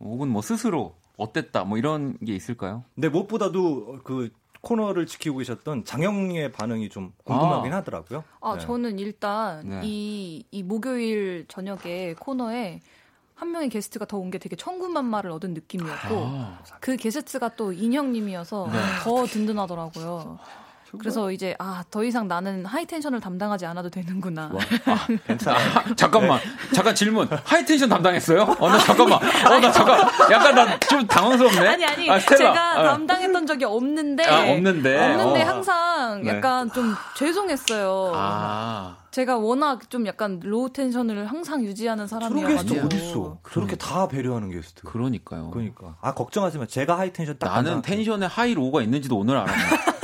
혹은 뭐 스스로 어땠다 뭐 이런 게 있을까요? 네 무엇보다도 그 코너를 지키고 계셨던 장영의 반응이 좀 궁금하긴 아. 하더라고요. 아, 네. 저는 일단 네. 이, 이 목요일 저녁에 코너에 한 명의 게스트가 더 온 게 되게 천군만마를 얻은 느낌이었고 아. 그 게스트가 또 인형님이어서 네. 더 든든하더라고요. 그래서 이제 아 더 이상 나는 high tension을 담당하지 않아도 되는구나. 아, 괜찮아. 아, 잠깐만, 잠깐 질문. high tension 담당했어요? 어, 나 잠깐만. 어, 나 잠깐. 약간 나 좀 당황스럽네. 아니 아니. 아, 제가 어. 담당했던 적이 없는데. 아, 없는데. 없는데 어. 항상 네. 약간 네. 좀 죄송했어요. 아. 제가 워낙 좀 약간 low tension을 항상 유지하는 어디 있어? 그렇게 다 배려하는 게스트. 그러니까요. 그러니까. 아 걱정하지 마. 제가 high tension 딱 나는 tension에 high low가 있는지도 오늘 알았네.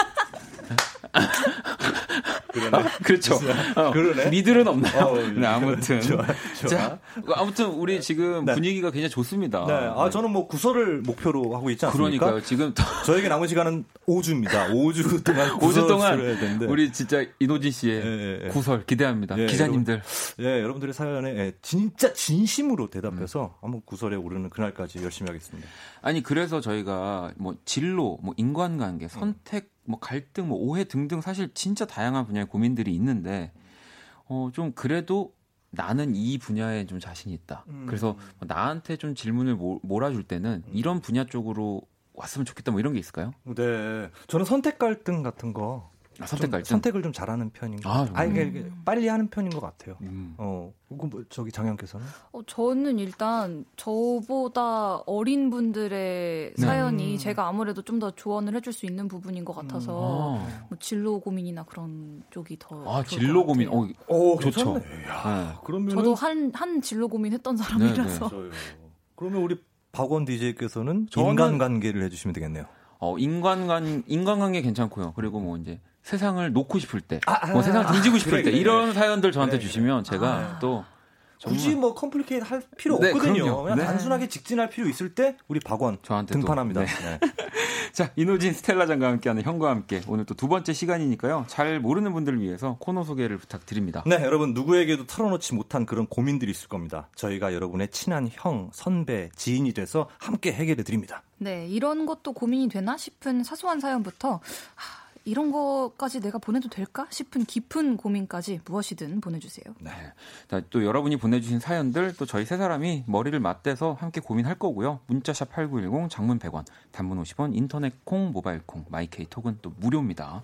아, 그렇죠. 어, 그러네. middle은 없나요? 어, 네, 아무튼. 좋아, 좋아. 자, 아무튼 우리 지금 네. 분위기가 굉장히 좋습니다. 네. 아, 저는 뭐 구설을 목표로 하고 있지 않습니까? 그러니까요. 지금 저에게 남은 시간은 5주입니다. 5주 동안 5주 동안 우리 진짜 이노진 씨의 예, 예, 구설 기대합니다. 예, 기자님들. 여러분, 예, 여러분들의 사연에 진짜 진심으로 대답해서 음. 한번 구설에 오르는 그날까지 열심히 하겠습니다. 아니 그래서 저희가 뭐 진로, 뭐 인간관계, 선택 뭐 갈등, 뭐 오해 등등 사실 진짜 다양한 분야의 고민들이 있는데 어 좀 그래도 나는 이 분야에 좀 자신이 있다. 음. 그래서 뭐 나한테 좀 질문을 몰아줄 때는 음. 이런 분야 쪽으로 왔으면 좋겠다 뭐 이런 게 있을까요? 네. 저는 선택 갈등 같은 거 아, 선택 갈등? 선택을 좀 잘하는 편인 것 아, 아니, 음. 빨리 하는 편인 것 같아요. 음. 어, 뭐, 저기 장현께서는? 어, 저는 일단 저보다 어린 분들의 네. 사연이 음. 제가 아무래도 좀 더 조언을 해줄 수 있는 부분인 것 같아서 음. 아. 뭐 진로 고민이나 그런 쪽이 더. 아, 진로 고민. 어, 어 좋죠. 야, 네. 그러면 저도 한, 한 진로 고민 했던 사람이라서. 네, 네. 그러면 우리 박원 DJ께서는 인간관계를 해주시면 되겠네요. 어, 인간관, 인간관계 괜찮고요. 그리고 뭐 이제 세상을 놓고 싶을 때, 아, 뭐 아, 세상을 등지고 싶을 그래, 때 이런 그래. 사연들 저한테 그래, 주시면 제가 아. 또 굳이 뭐 complicate 할 필요 네, 없거든요. 그냥 네. 단순하게 직진할 필요 있을 때 우리 박원 저한테 등판합니다. 네. 네. 자, 이노진 스텔라장과 함께하는 형과 함께 오늘 또 두 번째 시간이니까요. 잘 모르는 분들을 위해서 코너 소개를 부탁드립니다. 네, 여러분 누구에게도 털어놓지 못한 그런 고민들이 있을 겁니다. 저희가 여러분의 친한 형, 선배, 지인이 돼서 함께 해결해 드립니다. 네, 이런 것도 고민이 되나 싶은 사소한 사연부터 하, 이런 거까지 내가 보내도 될까 싶은 깊은 고민까지 무엇이든 보내주세요. 네. 또 여러분이 보내주신 사연들 또 저희 세 사람이 머리를 맞대서 함께 고민할 거고요. 문자샵 8910 장문 100원, 단문 50원, 인터넷 콩, 모바일 콩, 마이케이 톡은 또 무료입니다.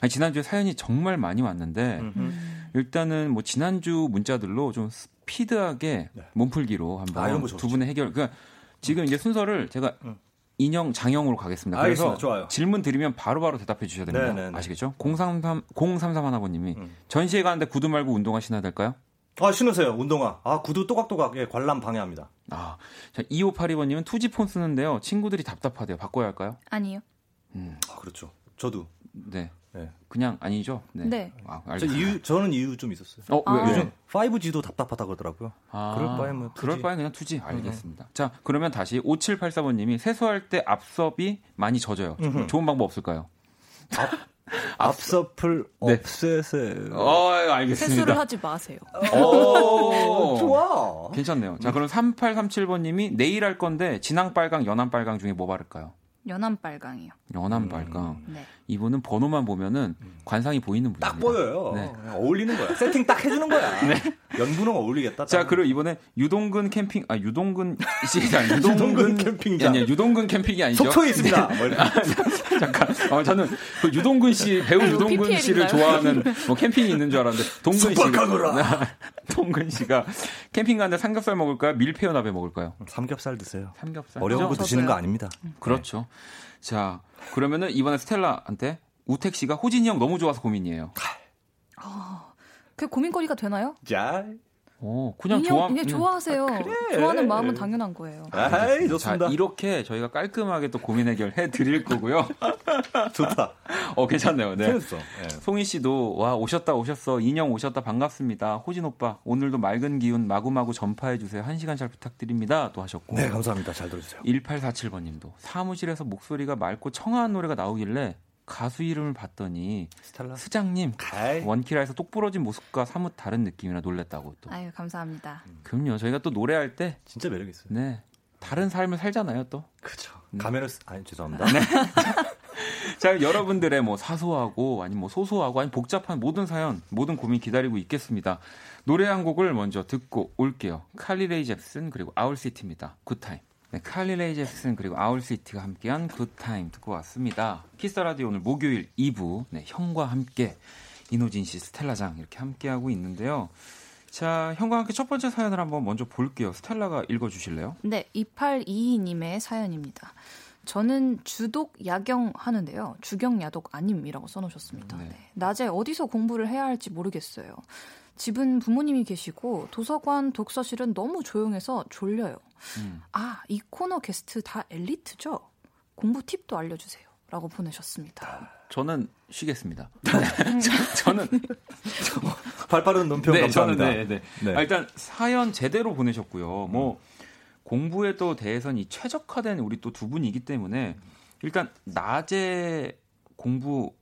아니, 지난주에 사연이 정말 많이 왔는데 음. 일단은 뭐 지난주 문자들로 좀 스피드하게 네. 몸풀기로 한번 아, 두 분의 해결. 그러니까 지금 이제 순서를 제가 음. 인형 장형으로 가겠습니다. 그래서 알겠습니다. 좋아요. 질문 드리면 바로바로 바로 대답해 주셔야 됩니다. 네네네. 네, 네. 아시겠죠? 033 0331 하나님이 음. 전시회 가는데 구두 말고 운동화 신어야 될까요? 아, 신으세요. 운동화. 아, 구두 또각또각 예, 관람 방해합니다. 아. 자, 2582번 님은 투지폰 쓰는데요. 친구들이 답답하대요. 바꿔야 할까요? 아니요. 음. 아, 그렇죠. 저도. 네. 네. 그냥 아니죠? 네. 네. 아, 저 이유, 저는 이유 좀 있었어요. 어, 아. 요즘 5G도 답답하다 그러더라고요. 아. 그럴 바에 뭐. 투지. 그럴 바에 그냥 투지. 알겠습니다. 음. 자, 그러면 다시 5784번 님이 세수할 때 앞섭이 많이 젖어요. 음흠. 좋은 방법 없을까요? 앞, 앞섭을 네. 없애세요. 어, 알겠습니다. 세수를 하지 마세요. 오, 좋아. 괜찮네요. 자, 그럼 3837번 님이 내일 할 건데 진앙 빨강, 연한 빨강 중에 뭐 바를까요? 연한 빨강이요. 연한 빨강. 음. 네. 이분은 번호만 보면은 관상이 보이는 분입니다. 딱 보여요. 네. 어울리는 거야. 세팅 딱 해주는 거야. 네. 연분홍 어울리겠다. 자, 그리고 이번에 유동근 캠핑, 아, 유동근 씨, 아, 유동근, 캠핑장. 아니, 유동근 캠핑이 아니죠. 속초에 있습니다. 네. 아, 잠깐. 어, 저는 그 유동근 씨, 배우 유동근 씨를 좋아하는 뭐 캠핑이 있는 줄 알았는데, 동근 씨. 동근 씨가 캠핑 가는데 삼겹살 먹을까요? 밀폐연합에 먹을까요? 삼겹살 드세요. 삼겹살. 어려운 거 드시는 거 아닙니다. 그렇죠. 자, 그러면은 이번에 스텔라한테 우택 씨가 호진이 형 너무 좋아서 고민이에요. 아, 그 고민거리가 되나요? 자. 어, 그냥 좋아, 그냥 좋아하세요. 아, 그래. 좋아하는 마음은 당연한 거예요. 아이, 좋습니다. 자, 이렇게 저희가 깔끔하게 또 고민 해결해 드릴 거고요. 좋다. 어, 괜찮네요. 네. 재밌어. 네. 송희 씨도 와 오셨다 오셨어 인형 오셨다 반갑습니다. 호진 오빠 오늘도 맑은 기운 마구마구 전파해 주세요. 한 시간 잘 부탁드립니다. 또 하셨고. 네, 감사합니다. 잘 들어주세요. 1847번님도 사무실에서 목소리가 맑고 청아한 노래가 나오길래 가수 이름을 봤더니 스텔라장님 원키라에서 똑부러진 모습과 사뭇 다른 느낌이라 놀랬다고 또. 아유 감사합니다. 음. 그럼요. 저희가 또 노래할 때 진짜 매력 있어요. 네. 다른 삶을 살잖아요 또. 그렇죠. 네. 가면을 아니 죄송합니다. 네. 자 여러분들의 뭐 사소하고 아니 뭐 소소하고 아니 복잡한 모든 사연 모든 고민 기다리고 있겠습니다. 노래 한 곡을 먼저 듣고 올게요. 칼리 레이 젭슨 그리고 아울시티입니다. Good Time. 네, 칼리 레이 젭슨 그리고 아울시티가 함께한 Good Time 듣고 왔습니다. 키스 라디오 오늘 목요일 2부 네, 형과 함께 이노진 씨, 스텔라장 이렇게 함께하고 있는데요. 자, 형과 함께 첫 번째 사연을 한번 먼저 볼게요. 스텔라가 읽어주실래요? 네, 2822님의 사연입니다. 저는 주독 야경 하는데요. 주경 야독 아님이라고 써놓으셨습니다. 네. 네. 낮에 어디서 공부를 해야 할지 모르겠어요. 집은 부모님이 계시고 도서관 독서실은 너무 조용해서 졸려요. 음. 아, 이 코너 게스트 다 엘리트죠? 공부 팁도 알려주세요. 라고 보내셨습니다. 저는 쉬겠습니다. 저 는 발 빠른 논평 네, 감사합니다. 저는, 네, 네. 네. 아, 일단 사연 제대로 보내셨고요. 뭐 공부에 또 대해서는 이 최적화된 우리 또 두 분이기 때문에 일단 낮에 공부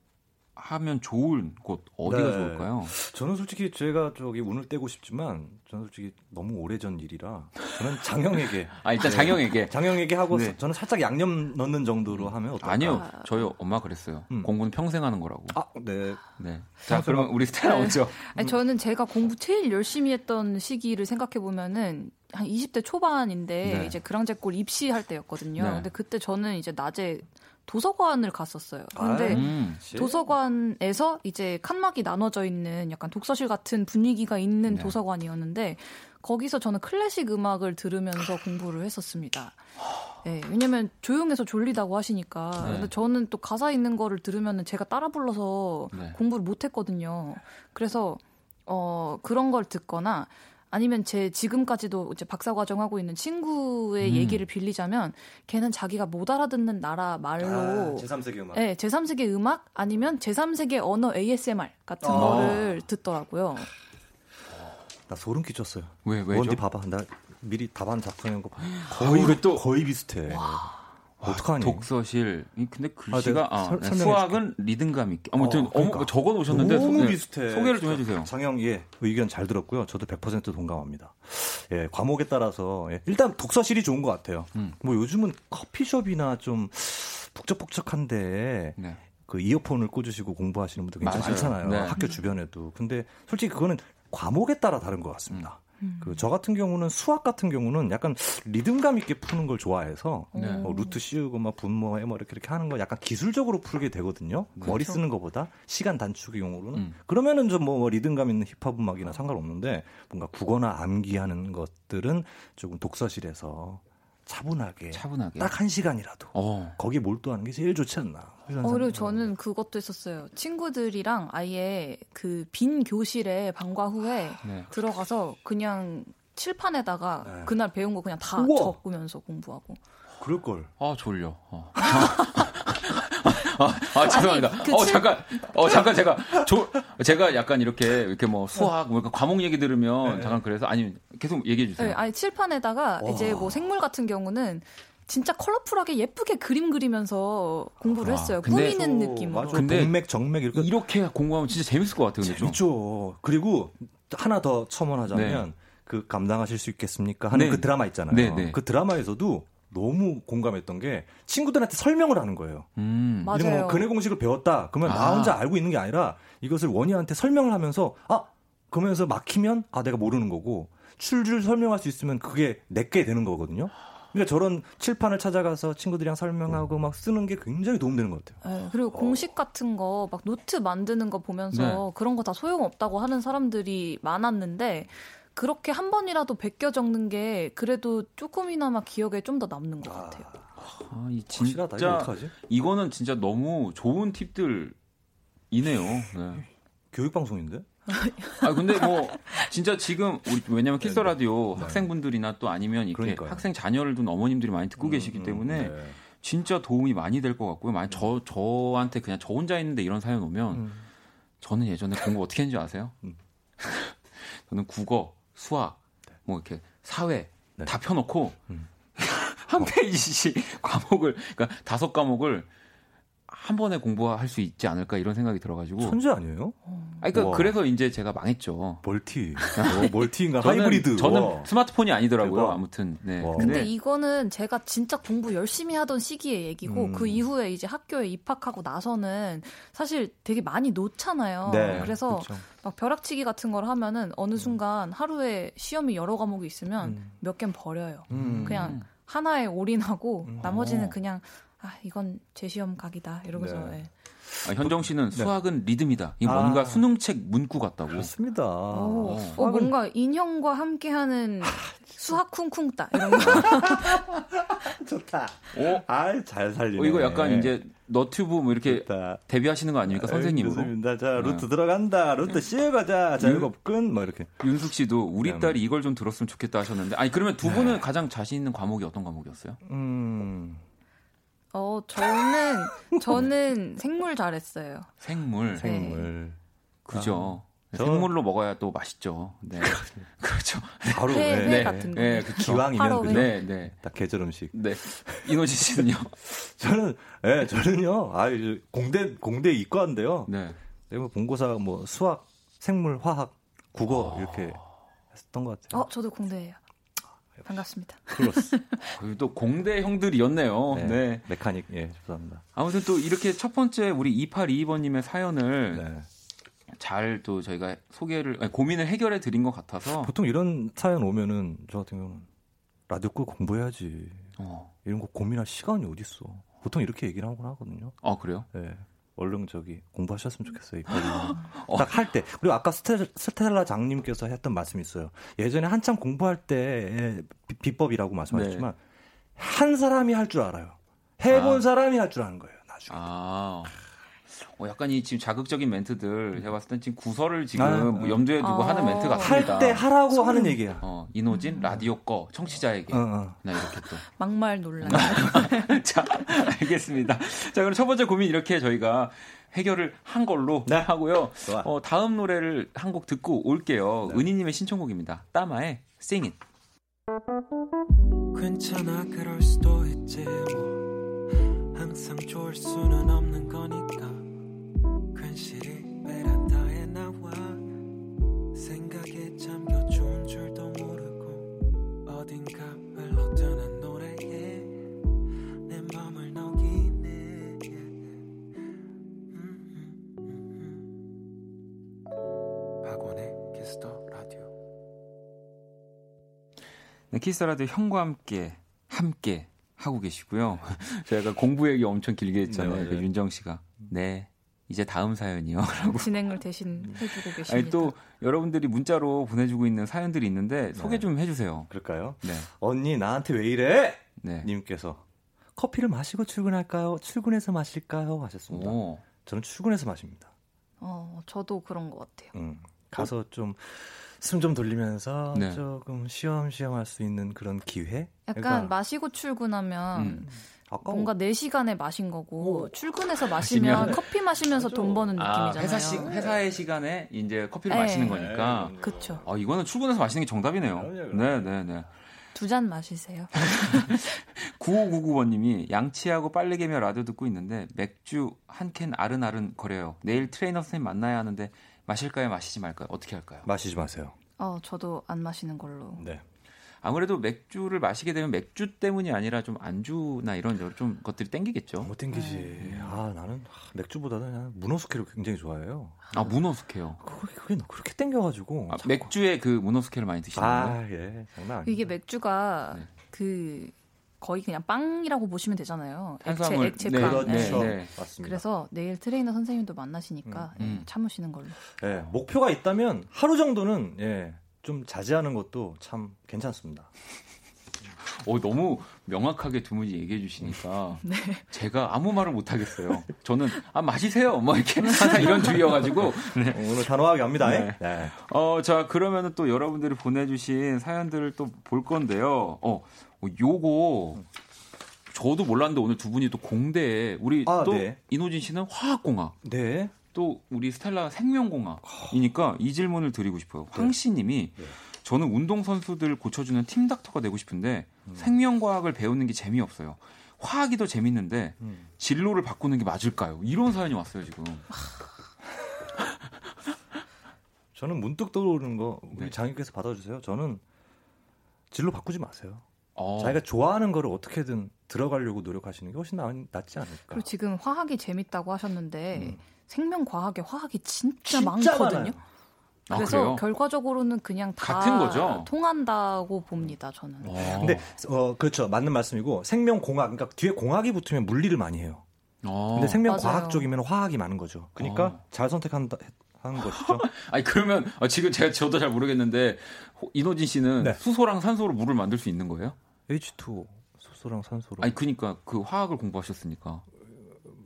하면 좋은 곳 어디가 네. 좋을까요? 저는 솔직히 제가 저기 운을 떼고 싶지만 저는 솔직히 너무 오래전 일이라 저는 장영에게 아 일단 장영에게 장영에게 하고 네. 저는 살짝 양념 넣는 정도로 하면 어떨까? 아니요 저희 엄마 그랬어요. 음. 공부는 평생 하는 거라고. 아 네. 네. 자 그러면 우리 스텔라 오죠. 아니, 저는 제가 공부 제일 열심히 했던 시기를 생각해 보면은 한 20대 초반인데 네. 이제 그랑제골 입시할 때였거든요. 네. 근데 그때 저는 이제 낮에 도서관을 갔었어요. 근데 아, 음, 도서관에서 이제 칸막이 나눠져 있는 약간 독서실 같은 분위기가 있는 네. 도서관이었는데 거기서 저는 클래식 음악을 들으면서 공부를 했었습니다. 네, 왜냐면 조용해서 졸리다고 하시니까. 네. 근데 저는 또 가사 있는 거를 들으면 제가 따라 불러서 네. 공부를 못 했거든요. 그래서 어 그런 걸 듣거나 아니면 제 지금까지도 이제 박사 과정 하고 있는 친구의 음. 얘기를 빌리자면 걔는 자기가 못 알아듣는 나라 말로 아, 제3세계 음악. 네, 제3세계 음악 아니면 제3세계 언어 ASMR 같은 아. 거를 듣더라고요. 나 소름 끼쳤어요. 왜 왜죠? 어디 봐봐. 나 미리 답안 작성한 거 거의 아, 또 거의 비슷해. 와. 어떡하니? 독서실. 근데 글씨가 아, 네. 아, 설, 수학은 리듬감 있게. 아무튼 어, 그러니까. 적어 놓으셨는데 너무 소, 비슷해. 소개를 좀 해주세요. 장영 예 의견 잘 들었고요. 저도 100% 동감합니다. 예 과목에 따라서 예, 일단 독서실이 좋은 것 같아요. 음. 뭐 요즘은 커피숍이나 좀 북적북적한데 네. 그 이어폰을 꽂으시고 공부하시는 분들 굉장히 맞아요. 많잖아요. 네. 학교 주변에도. 근데 솔직히 그거는 과목에 따라 다른 것 같습니다. 음. 음. 그저 같은 경우는 수학 같은 경우는 약간 리듬감 있게 푸는 걸 좋아해서 네. 뭐 루트 씌우고 막 분모 해머 이렇게 이렇게 하는 거 약간 기술적으로 풀게 되거든요. 그렇죠. 머리 쓰는 것보다 시간 단축용으로는 음. 그러면은 좀뭐 뭐 리듬감 있는 힙합 음악이나 상관없는데 뭔가 국어나 암기하는 것들은 조금 독서실에서 차분하게, 차분하게. 딱 한 시간이라도 어. 거기에 몰두하는 게 제일 좋지 않나. 어, 그리고 저는 그것도 했었어요. 친구들이랑 아예 그 빈 교실에 방과 후에 네. 들어가서 그냥 칠판에다가 네. 그날 배운 거 그냥 다 우와. 적으면서 공부하고. 그럴 걸. 아 졸려. 어. 아, 아, 죄송합니다. 아니, 그어 잠깐, 어 잠깐 제가 조, 제가 약간 이렇게 이렇게 뭐 수학, 뭐 과목 얘기 들으면 네. 잠깐 그래서 아니 계속 얘기해 주세요. 네, 아니 칠판에다가 와. 이제 뭐 생물 같은 경우는 진짜 컬러풀하게 예쁘게 그림 그리면서 공부를 아, 했어요. 꾸미는 느낌으로. 맞아. 근데 동맥, 정맥 이렇게 이렇게 공부하면 진짜 재밌을 것 같아요. 재밌죠. 그리고 하나 더 첨언하자면 네. 그 감당하실 수 있겠습니까? 하는 네. 그 드라마 있잖아요. 네, 네. 그 드라마에서도 너무 공감했던 게 친구들한테 설명을 하는 거예요. 음. 뭐 맞아요. 뭐 근의 공식을 배웠다. 그러면 아. 나 혼자 알고 있는 게 아니라 이것을 원희한테 설명을 하면서 아 그러면서 막히면 아 내가 모르는 거고 술술 설명할 수 있으면 그게 내게 되는 거거든요. 그러니까 저런 칠판을 찾아가서 친구들이랑 설명하고 막 쓰는 게 굉장히 도움되는 것 같아요. 네, 그리고 어. 공식 같은 거 막 노트 만드는 거 보면서 네. 그런 거 다 소용없다고 하는 사람들이 많았는데 그렇게 한 번이라도 베껴 적는 게 그래도 조금이나마 기억에 좀 더 남는 것 같아요. 아, 이 진짜 이거는 진짜 너무 좋은 팁들이네요. 네. 교육 방송인데? 아 근데 뭐 진짜 지금 우리 왜냐면 키스 네, 네. 라디오 네. 학생분들이나 또 아니면 이렇게 그러니까요. 학생 자녀를 둔 어머님들이 많이 듣고 음, 계시기 음, 때문에 네. 진짜 도움이 많이 될 것 같고요. 만약 저 저한테 그냥 저 혼자 있는데 이런 사연 오면 음. 저는 예전에 공부 어떻게 했는지 아세요? 음. 저는 국어, 수학, 뭐 이렇게 사회 네. 다 펴놓고 음. 한 페이지씩 과목을 그러니까 다섯 과목을 한 번에 공부할 수 있지 않을까 이런 생각이 들어가지고 천재 아니에요? 아 그러니까 그래서 이제 제가 망했죠. 멀티, 어, 멀티인가 저는, 하이브리드. 저는 와. 스마트폰이 아니더라고요. 대박. 아무튼. 네. 와. 근데 이거는 제가 진짜 공부 열심히 하던 시기의 얘기고 음. 그 이후에 이제 학교에 입학하고 나서는 사실 되게 많이 놓잖아요. 네. 그래서 그쵸. 막 벼락치기 같은 걸 하면은 어느 음. 순간 하루에 시험이 여러 과목이 있으면 음. 몇 개는 버려요. 음. 그냥 하나에 올인하고 음. 나머지는 어. 그냥 아 이건 제 시험 각이다 이러면서 네. 네. 아, 현정 씨는 네. 수학은 리듬이다. 이 뭔가 아. 수능책 문구 같다고. 그렇습니다. 오, 어, 어, 뭔가 인형과 함께하는 아, 수학 쿵쿵 따 이런 거. 좋다. 오, 아잘 살리네. 어, 이거 약간 이제 너튜브 뭐 이렇게 좋다. 데뷔하시는 거 아닙니까 선생님으로? 좋습니다. 자 루트 네. 들어간다. 루트 씌워가자. 자 이거 끈뭐 이렇게. 윤숙 씨도 우리 네. 딸이 이걸 좀 들었으면 좋겠다 하셨는데 아니 그러면 두 분은 네. 가장 자신 있는 과목이 어떤 과목이었어요? 음. 어, 저는, 저는 생물 잘했어요. 생물? 생물. 그죠. 아, 생물로 먹어야 또 맛있죠. 네. 그렇죠. 바로 회, 회 네. 같은 거. 네, 그 기왕이면 그 네, 네. 딱 계절 음식. 네. 이노지 씨는요? 저는 예, 네, 저는요. 아, 공대 공대 이과인데요. 네. 내가 본고사 뭐 수학, 생물, 화학, 국어 어... 이렇게 했던 것 같아요. 어, 저도 공대예요. 반갑습니다. 플러스. 또 공대 형들이었네요. 네, 네. 메카닉, 예, 죄송합니다. 아무튼 또 이렇게 첫 번째 우리 2822번님의 사연을 네. 잘또 저희가 소개를, 아니, 고민을 해결해 드린 것 같아서. 보통 이런 사연 오면은 저 같은 경우는 라디오 끄 공부해야지. 어. 이런 거 고민할 시간이 어딨어. 보통 이렇게 얘기를 하곤 하거든요. 아, 그래요? 네. 얼른 저기 공부하셨으면 좋겠어요. 어. 딱할 때. 그리고 아까 스텔, 스텔라 장님께서 했던 말씀이 있어요. 예전에 한참 공부할 때 비법이라고 말씀하셨지만 네. 한 사람이 할 줄 알아요. 해본 아. 사람이 할 줄 아는 거예요. 나중에. 아. 어, 약간 이 지금 자극적인 멘트들 제가 봤을 땐 지금 구설을 지금 아, 뭐 염두에 두고 아. 하는 멘트 같습니다. 할 때 하라고 하는 얘기야. 어, 이노진 음. 라디오 꺼 청취자에게. 어, 어. 나 이렇게 또 막말 논란. 자, 알겠습니다. 자, 그럼 첫 번째 고민 이렇게 저희가 해결을 한 걸로 네. 하고요. 어, 다음 노래를 한 곡 듣고 올게요. 네. 은희님의 신청곡입니다. 따마의 Sing It. 괜찮아 그럴 수도 있지 뭐 항상 좋을 수는 없는 거니까 괜시리 베란다에 나와 생각에 잠겨 좋은 줄도 네 라디오 네, 형과 함께 함께 하고 계시고요. 제가 공부 얘기 엄청 길게 했잖아요. 네, 그 윤정 씨가. 네. 이제 다음 사연이요. 라고. 진행을 대신 해주고 계십니다. 아니, 또 여러분들이 문자로 보내주고 있는 사연들이 있는데 소개 네. 좀 해주세요. 그럴까요? 네. 언니 나한테 왜 이래? 네. 님께서 커피를 마시고 출근할까요? 출근해서 마실까요? 하셨습니다. 오. 저는 출근해서 마십니다. 어, 저도 그런 것 같아요. 음, 가서 좀 숨 좀 돌리면서 네. 조금 쉬엄쉬엄 할 수 있는 그런 기회? 약간 그러니까, 마시고 출근하면 음. 아까워. 뭔가 4시간에 마신 거고 오. 출근해서 마시면, 마시면 커피 마시면서 맞아. 돈 버는 아, 느낌이잖아요. 회사 시, 회사의 시간에 이제 커피를 네. 마시는 거니까. 네. 그렇죠. 아, 이거는 출근해서 마시는 게 정답이네요. 네, 네, 네. 두 잔 마시세요. 9599번님이 양치하고 빨래 개며 라디오 듣고 있는데 맥주 한 캔 아른아른 거려요. 내일 트레이너 선생님 만나야 하는데 마실까요, 마시지 말까요? 어떻게 할까요? 마시지 마세요. 어, 저도 안 마시는 걸로. 네. 아무래도 맥주를 마시게 되면 맥주 때문이 아니라 좀 안주나 이런 좀 것들이 땡기겠죠. 뭐 땡기지. 네. 아 나는 맥주보다는 문어숙회를 굉장히 좋아해요. 아 문어숙회요. 그게, 그게 그렇게 땡겨가지고. 아, 맥주에 그 문어숙회를 많이 드시는 거예요? 아 예, 장난 아니에요. 이게 맥주가 네. 그 거의 그냥 빵이라고 보시면 되잖아요. 탄수화물. 액체, 액체 네, 그렇죠. 네, 네. 맞습니다. 그래서 내일 트레이너 선생님도 만나시니까 음, 음. 예, 참으시는 걸로. 예, 목표가 있다면 하루 정도는 예, 좀 자제하는 것도 참 괜찮습니다. 어, 너무 명확하게 두 분이 얘기해 주시니까 네. 제가 아무 말을 못 하겠어요. 저는 아 마시세요. 뭐 이렇게 항상 이런 주의여가지고 네. 오늘 단호하게 합니다. 네. 네. 어 자 그러면은 또 여러분들이 보내주신 사연들을 또 볼 건데요. 어 요거 저도 몰랐는데 오늘 두 분이 또 공대에 우리 아, 또 네. 이노진 씨는 화학공학. 네. 또 우리 스텔라 생명공학이니까 이 질문을 드리고 싶어요. 네. 황씨님이 네. 저는 운동 선수들 고쳐주는 팀 닥터가 되고 싶은데 음. 생명과학을 배우는 게 재미없어요. 화학이 더 재밌는데 음. 진로를 바꾸는 게 맞을까요? 이런 사연이 왔어요 지금. 저는 문득 떠오르는 거 우리 네. 장님께서 받아주세요. 저는 진로 바꾸지 마세요. 어. 자기가 좋아하는 거를 어떻게든 들어가려고 노력하시는 게 훨씬 나, 낫지 않을까. 그리고 지금 화학이 재밌다고 하셨는데 음. 생명과학에 화학이 진짜, 진짜 많거든요. 많아요. 아, 그래서 아, 결과적으로는 그냥 다 같은 거죠? 통한다고 봅니다, 저는. 어. 근데 어 그렇죠. 맞는 말씀이고 생명공학 그러니까 뒤에 공학이 붙으면 물리를 많이 해요. 어. 근데 생명 과학 쪽이면 화학이 많은 거죠. 그러니까 어. 잘 선택한다 하는 것이죠. 아니 그러면 어, 지금 제가 저도 잘 모르겠는데 이노진 씨는 네. 수소랑 산소로 물을 만들 수 있는 거예요? H2O 수소랑 산소로. 아니 그러니까 그 화학을 공부하셨으니까.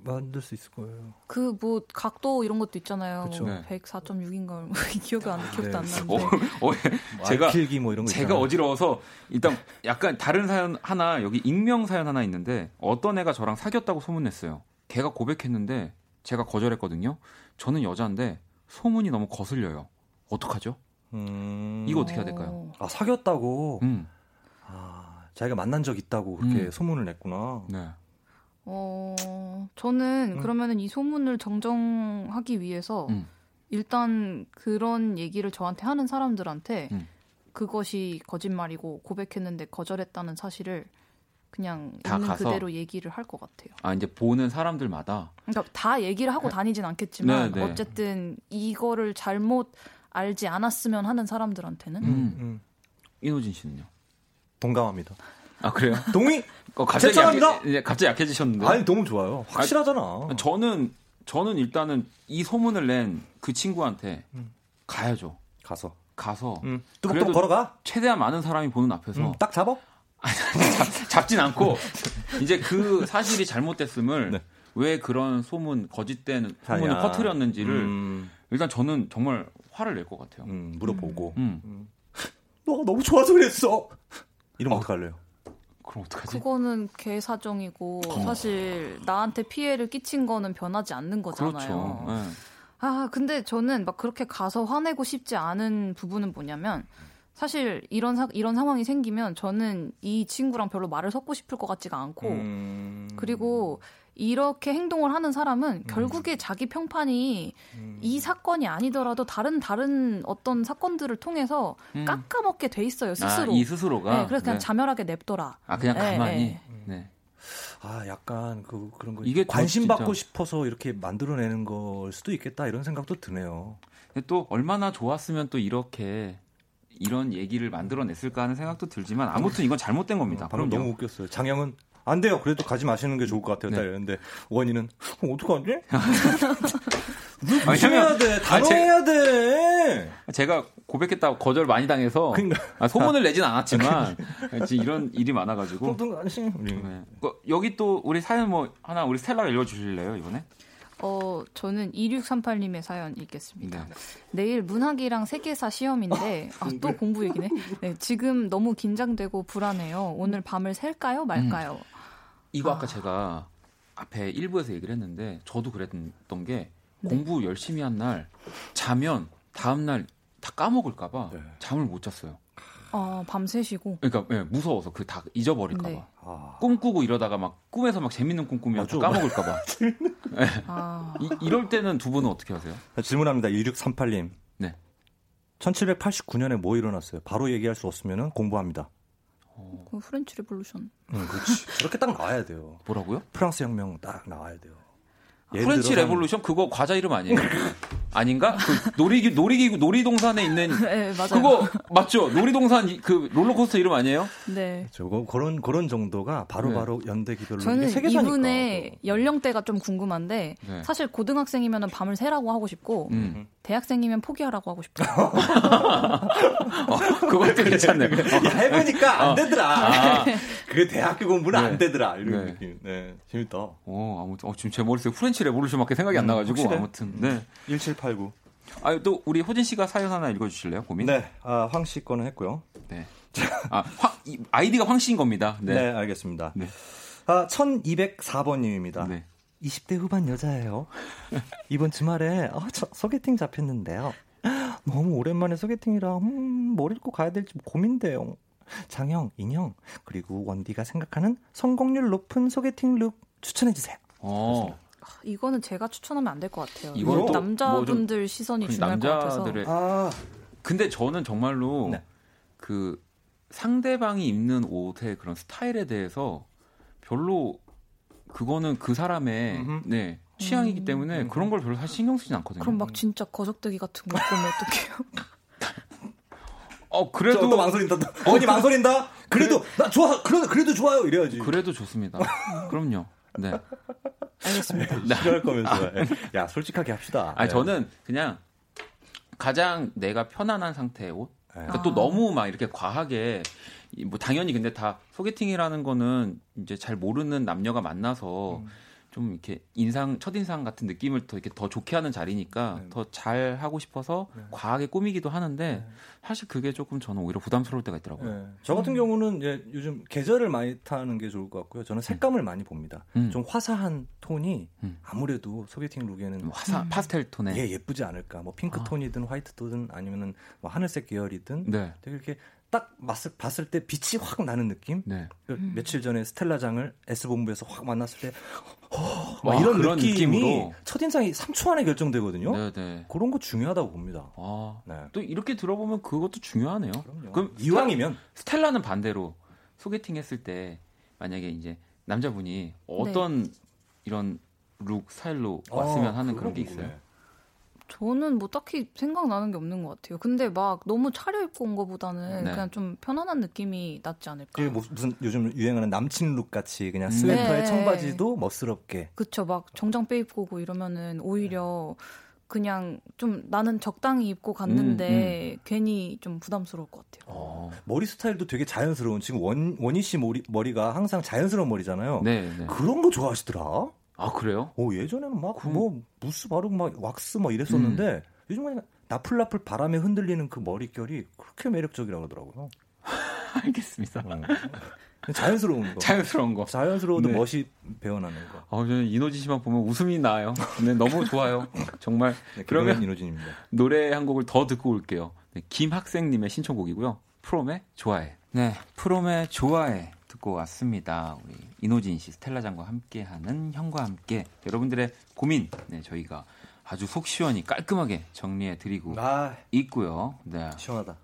만들 수 있을 거예요. 그 뭐 각도 이런 것도 있잖아요. 그쵸. 뭐 104.6인가 기억이 안 기억도 네. 안 나는데. 어, 어, 뭐 제가 필기 뭐 이런 거 제가 있잖아요. 어지러워서 일단 약간 다른 사연 하나 여기 익명 사연 하나 있는데 어떤 애가 저랑 사귀었다고 소문냈어요. 걔가 고백했는데 제가 거절했거든요. 저는 여자인데 소문이 너무 거슬려요. 어떡하죠? 음... 이거 어떻게 해야 될까요? 아 사귀었다고. 음. 아 자기가 만난 적 있다고 그렇게 음. 소문을 냈구나. 네. 어, 저는 음. 그러면은 이 소문을 정정하기 위해서 음. 일단 그런 얘기를 저한테 하는 사람들한테 음. 그것이 거짓말이고 고백했는데 거절했다는 사실을 그냥 있는 가서? 그대로 얘기를 할 것 같아요. 아 이제 보는 사람들마다 그러니까 다 얘기를 하고 다니진 않겠지만 네, 네. 어쨌든 이거를 잘못 알지 않았으면 하는 사람들한테는 음, 음. 이노진 씨는요? 동감합니다. 아 그래요? 동의. 어, 갑자기 약해, 갑자기 약해지셨는데. 아니 너무 좋아요. 확실하잖아. 아, 저는 저는 일단은 이 소문을 낸 그 친구한테 음. 가야죠. 가서. 가서. 음. 뚜벅뚜벅 걸어가. 최대한 많은 사람이 보는 앞에서. 음, 딱 잡어? 잡, 잡진 않고 이제 그 사실이 잘못됐음을 네. 왜 그런 소문 거짓된 소문을 아야. 퍼뜨렸는지를 음. 일단 저는 정말 화를 낼 것 같아요. 음, 물어보고. 음. 너가 너무 좋아서 그랬어. 이러면 어. 어떡할래요? 그럼 어떡하지? 그거는 개 사정이고 어. 사실 나한테 피해를 끼친 거는 변하지 않는 거잖아요. 그렇죠. 네. 아 근데 저는 막 그렇게 가서 화내고 싶지 않은 부분은 뭐냐면 사실 이런 사, 이런 상황이 생기면 저는 이 친구랑 별로 말을 섞고 싶을 것 같지가 않고 음... 그리고 이렇게 행동을 하는 사람은 음. 결국에 자기 평판이 음. 이 사건이 아니더라도 다른 다른 어떤 사건들을 통해서 음. 깎아먹게 돼 있어요 아, 스스로. 아, 이 스스로가. 네, 그래서 그냥 네. 자멸하게 냅둬라. 아 그냥 네, 가만히. 네. 네. 아 약간 그 그런 거 이게 관심 받고 싶어서 이렇게 만들어내는 걸 수도 있겠다 이런 생각도 드네요. 또 얼마나 좋았으면 또 이렇게 이런 얘기를 만들어냈을까 하는 생각도 들지만 아무튼 이건 잘못된 겁니다. 어, 방금 너무 웃겼어요. 장영은 안 돼요. 그래도 가지 마시는 게 좋을 것 같아요. 네. 이랬는데 원희는 어, 어떡하지? 조심해야 돼. 단호해야 돼. 제가 고백했다고 거절 많이 당해서 그러니까. 아, 소문을 내진 않았지만 이런 일이 많아가지고. 네. 어, 여기 또 우리 사연 뭐 하나 우리 스텔라가 읽어주실래요 이번에? 어, 저는 2638님의 사연 읽겠습니다. 네. 내일 문학이랑 세계사 시험인데, 아, 또 공부 얘기네. 네, 지금 너무 긴장되고 불안해요. 오늘 밤을 셀까요? 말까요? 음. 이거 아까 아. 제가 앞에 일부에서 얘기를 했는데 저도 그랬던 게 네. 공부 열심히 한 날 자면 다음 날 다 까먹을까 봐 네. 잠을 못 잤어요. 아 밤새시고. 그러니까 네, 무서워서 그 다 잊어버릴까봐. 네. 아. 꿈꾸고 이러다가 막 꿈에서 막 재밌는 꿈 꾸면 까먹을까봐. 네. 아. 이, 럴 때는 두 분은 어떻게 하세요? 질문합니다. 1638님. 네. 1789년에 뭐 일어났어요? 바로 얘기할 수 없으면 공부합니다. 어. 그 French Revolution. 응, 그렇지. 그렇게 딱 나와야 돼요. 뭐라고요? 프랑스 혁명 딱 나와야 돼요. French Revolution 그거 과자 이름 아니에요? 아닌가? 그 놀이기 놀이기구 놀이동산에 있는 네, 맞아요. 그거 맞죠? 놀이동산 그 롤러코스터 이름 아니에요? 네. 저거 그런 그런 정도가 바로바로 네. 연대기별로 저는 이분의 연령대가 좀 궁금한데 네. 사실 고등학생이면 밤을 새라고 하고 싶고 음. 대학생이면 포기하라고 하고 싶어요. 어, 그것도 괜찮네. 야, 해보니까 안 어. 되더라. 아. 그 대학교 공부는 네. 안 되더라. 이런 네. 느낌. 네, 재밌다. 어, 아무튼 어, 지금 제 머릿속에 French Revolution 밖에 생각이 음, 안 나가지고 확실해? 아무튼 네. 1789. 아, 또 우리 호진 씨가 사연 하나 읽어 주실래요? 고민. 네, 아, 황 씨 거는 했고요. 네. 아, 황, 아이디가 황 씨인 겁니다. 네, 네 알겠습니다. 네. 아, 1204번 님입니다. 네. 20대 후반 여자예요. 이번 주말에 어, 저, 소개팅 잡혔는데요. 너무 오랜만에 소개팅이라 음, 뭘 입고 가야 될지 고민돼요. 장형, 인형, 그리고 원디가 생각하는 성공률 높은 소개팅 룩 추천해 주세요. 어. 아, 이거는 제가 추천하면 안 될 것 같아요. 이건 남자분들 뭐 시선이 중요할 것 같아서. 아. 근데 저는 정말로 네. 그 상대방이 입는 옷의 그런 스타일에 대해서 별로 그거는 그 사람의 음흠. 네 취향이기 음. 때문에 음. 그런 걸 별로 사실 신경 쓰진 않거든요. 그럼 막 진짜 거적대기 같은 거 보면 어떡해요? 어 그래도 또 망설인다. 어머니 망설인다. 그래도 그래. 나 좋아. 그래도 좋아요. 이래야지. 그래도 좋습니다. 그럼요. 네. 알겠습니다. 싫어할 거면서. 야, 솔직하게 합시다. 아니, 네. 저는 그냥 가장 내가 편안한 상태의 옷. 네. 그러니까 아. 또 너무 막 이렇게 과하게 뭐 당연히 근데 다 소개팅이라는 거는 이제 잘 모르는 남녀가 만나서 음. 좀 이렇게 인상 첫인상 같은 느낌을 더 이렇게 더 좋게 하는 자리니까 네. 더잘 하고 싶어서 네. 과하게 꾸미기도 하는데 네. 사실 그게 조금 저는 오히려 부담스러울 때가 있더라고요. 네. 저 같은 음. 경우는 이제 요즘 계절을 많이 타는 게 좋을 것 같고요. 저는 색감을 음. 많이 봅니다. 음. 좀 화사한 톤이 음. 아무래도 소개팅 룩에는 화사 음. 파스텔 톤에 예 예쁘지 않을까. 뭐 핑크 아. 톤이든 화이트 톤이든 아니면은 뭐 하늘색 계열이든 네. 되게 이렇게 딱 봤을, 봤을 때 빛이 확 나는 느낌. 네. 그 음. 며칠 전에 스텔라장을 S 본부에서 확 만났을 때, 어, 와, 이런 그런 느낌이 느낌으로. 첫 인상이 3초 안에 결정되거든요. 네네. 네. 그런 거 중요하다고 봅니다. 아, 네. 또 이렇게 들어보면 그것도 중요하네요. 그럼요. 그럼 이왕이면 스텔라, 는 반대로 소개팅 했을 때 만약에 이제 남자분이 어떤 네. 이런 룩 스타일로 왔으면 아, 하는 그런 게 있어요. 저는 뭐 딱히 생각나는 게 없는 것 같아요. 근데 막 너무 차려입고 온 것보다는 네. 그냥 좀 편안한 느낌이 낫지 않을까. 뭐 무슨 요즘 유행하는 남친 룩 같이 그냥 음. 스웨터에 네. 청바지도 멋스럽게. 그쵸. 막 정장 빼입고 오고 이러면은 오히려 그냥 좀 나는 적당히 입고 갔는데 음, 음. 괜히 좀 부담스러울 것 같아요. 어, 머리 스타일도 되게 자연스러운 지금 원 원희 씨 머리 머리가 항상 자연스러운 머리잖아요. 네, 네. 그런 거 좋아하시더라. 아 그래요? 오 예전에는 막 뭐 무스 바르고 막 왁스 막 이랬었는데 음. 요즘은 나풀나풀 바람에 흔들리는 그 머릿결이 그렇게 매력적이라고 하더라고요. 알겠습니다. 어. 자연스러운 거. 자연스러운 거. 자연스러워도 네. 멋이 배어나는 거. 어, 저는 이노진 씨만 보면 웃음이 나요. 네, 너무 좋아요. 정말. 네, 그러면 이노진입니다. 노래 한 곡을 더 듣고 올게요. 네, 김학생님의 신청곡이고요. 프롬의 좋아해. 네, 프롬의 좋아해. 듣고 왔습니다. 우리 이노진 씨, 스텔라 장과 함께하는 형과 함께 여러분들의 고민 네, 저희가 아주 속 시원히 깔끔하게 정리해 드리고 아, 있고요. 네. 시원하다.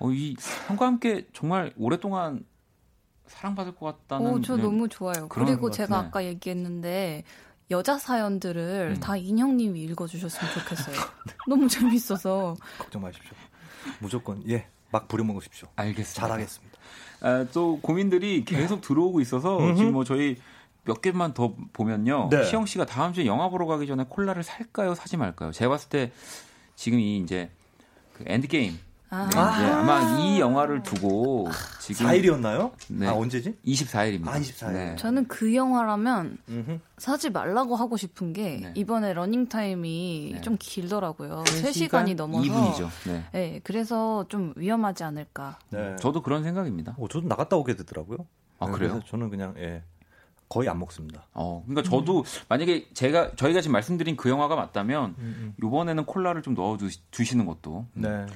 어, 이 형과 함께 정말 오랫동안 사랑받을 것 같다는. 오, 저 너무 좋아요. 그리고 제가 아까 얘기했는데 여자 사연들을 음. 다 인형님이 읽어주셨으면 좋겠어요. 너무 재밌어서. 걱정 마십시오. 무조건 예, 막 부려먹으십시오. 알겠습니다. 잘하겠습니다. 아, 또 고민들이 계속 들어오고 있어서 지금 뭐 저희 몇 개만 더 보면요. 네. 시영 씨가 다음 주에 영화 보러 가기 전에 콜라를 살까요, 사지 말까요? 제가 봤을 때 지금 이 이제 그 엔드게임 아. 네, 아 마 이 영화를 두고 지금 4일이었나요? 네. 아 언제지? 24일입니다. 아 24일. 네. 저는 그 영화라면 음흠. 사지 말라고 하고 싶은 게 네. 이번에 러닝 타임이 네. 좀 길더라고요. 3시간, 이 넘어서 2분이죠. 네. 네. 그래서 좀 위험하지 않을까. 네. 저도 그런 생각입니다. 어, 저도 나갔다 오게 되더라고요. 아 그래요? 저는 그냥 예. 거의 안 먹습니다. 어, 그러니까 저도 음. 만약에 제가 저희가 지금 말씀드린 그 영화가 맞다면 음, 음. 이번에는 콜라를 좀 넣어 두시는 것도 네.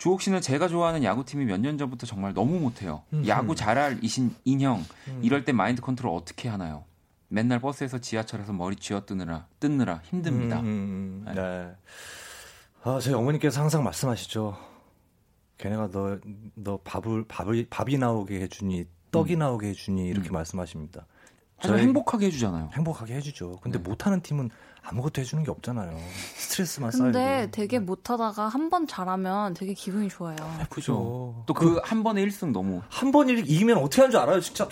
주옥 씨는 제가 좋아하는 야구팀이 몇 년 전부터 정말 너무 못해요. 음. 야구 잘알이신 인형. 음. 이럴 때 마인드 컨트롤 어떻게 하나요? 맨날 버스에서 지하철에서 머리 쥐어 뜨느라 뜯느라 힘듭니다. 음, 음, 음. 네. 네. 아, 저희 어머니께서 항상 말씀하시죠. 걔네가 너, 너 밥을, 밥을, 밥이 나오게 해주니, 떡이 음. 나오게 해주니, 이렇게 말씀하십니다. 저희 행복하게 해주잖아요. 행복하게 해주죠. 근데 네. 못하는 팀은 아무것도 해주는 게 없잖아요. 스트레스만 쌓이고. 근데 되게 못하다가 한 번 잘하면 되게 기분이 좋아요. 그죠. 또 그 한 번에 1승 너무. 한 번 이기면 어떻게 하는 줄 알아요? 진짜.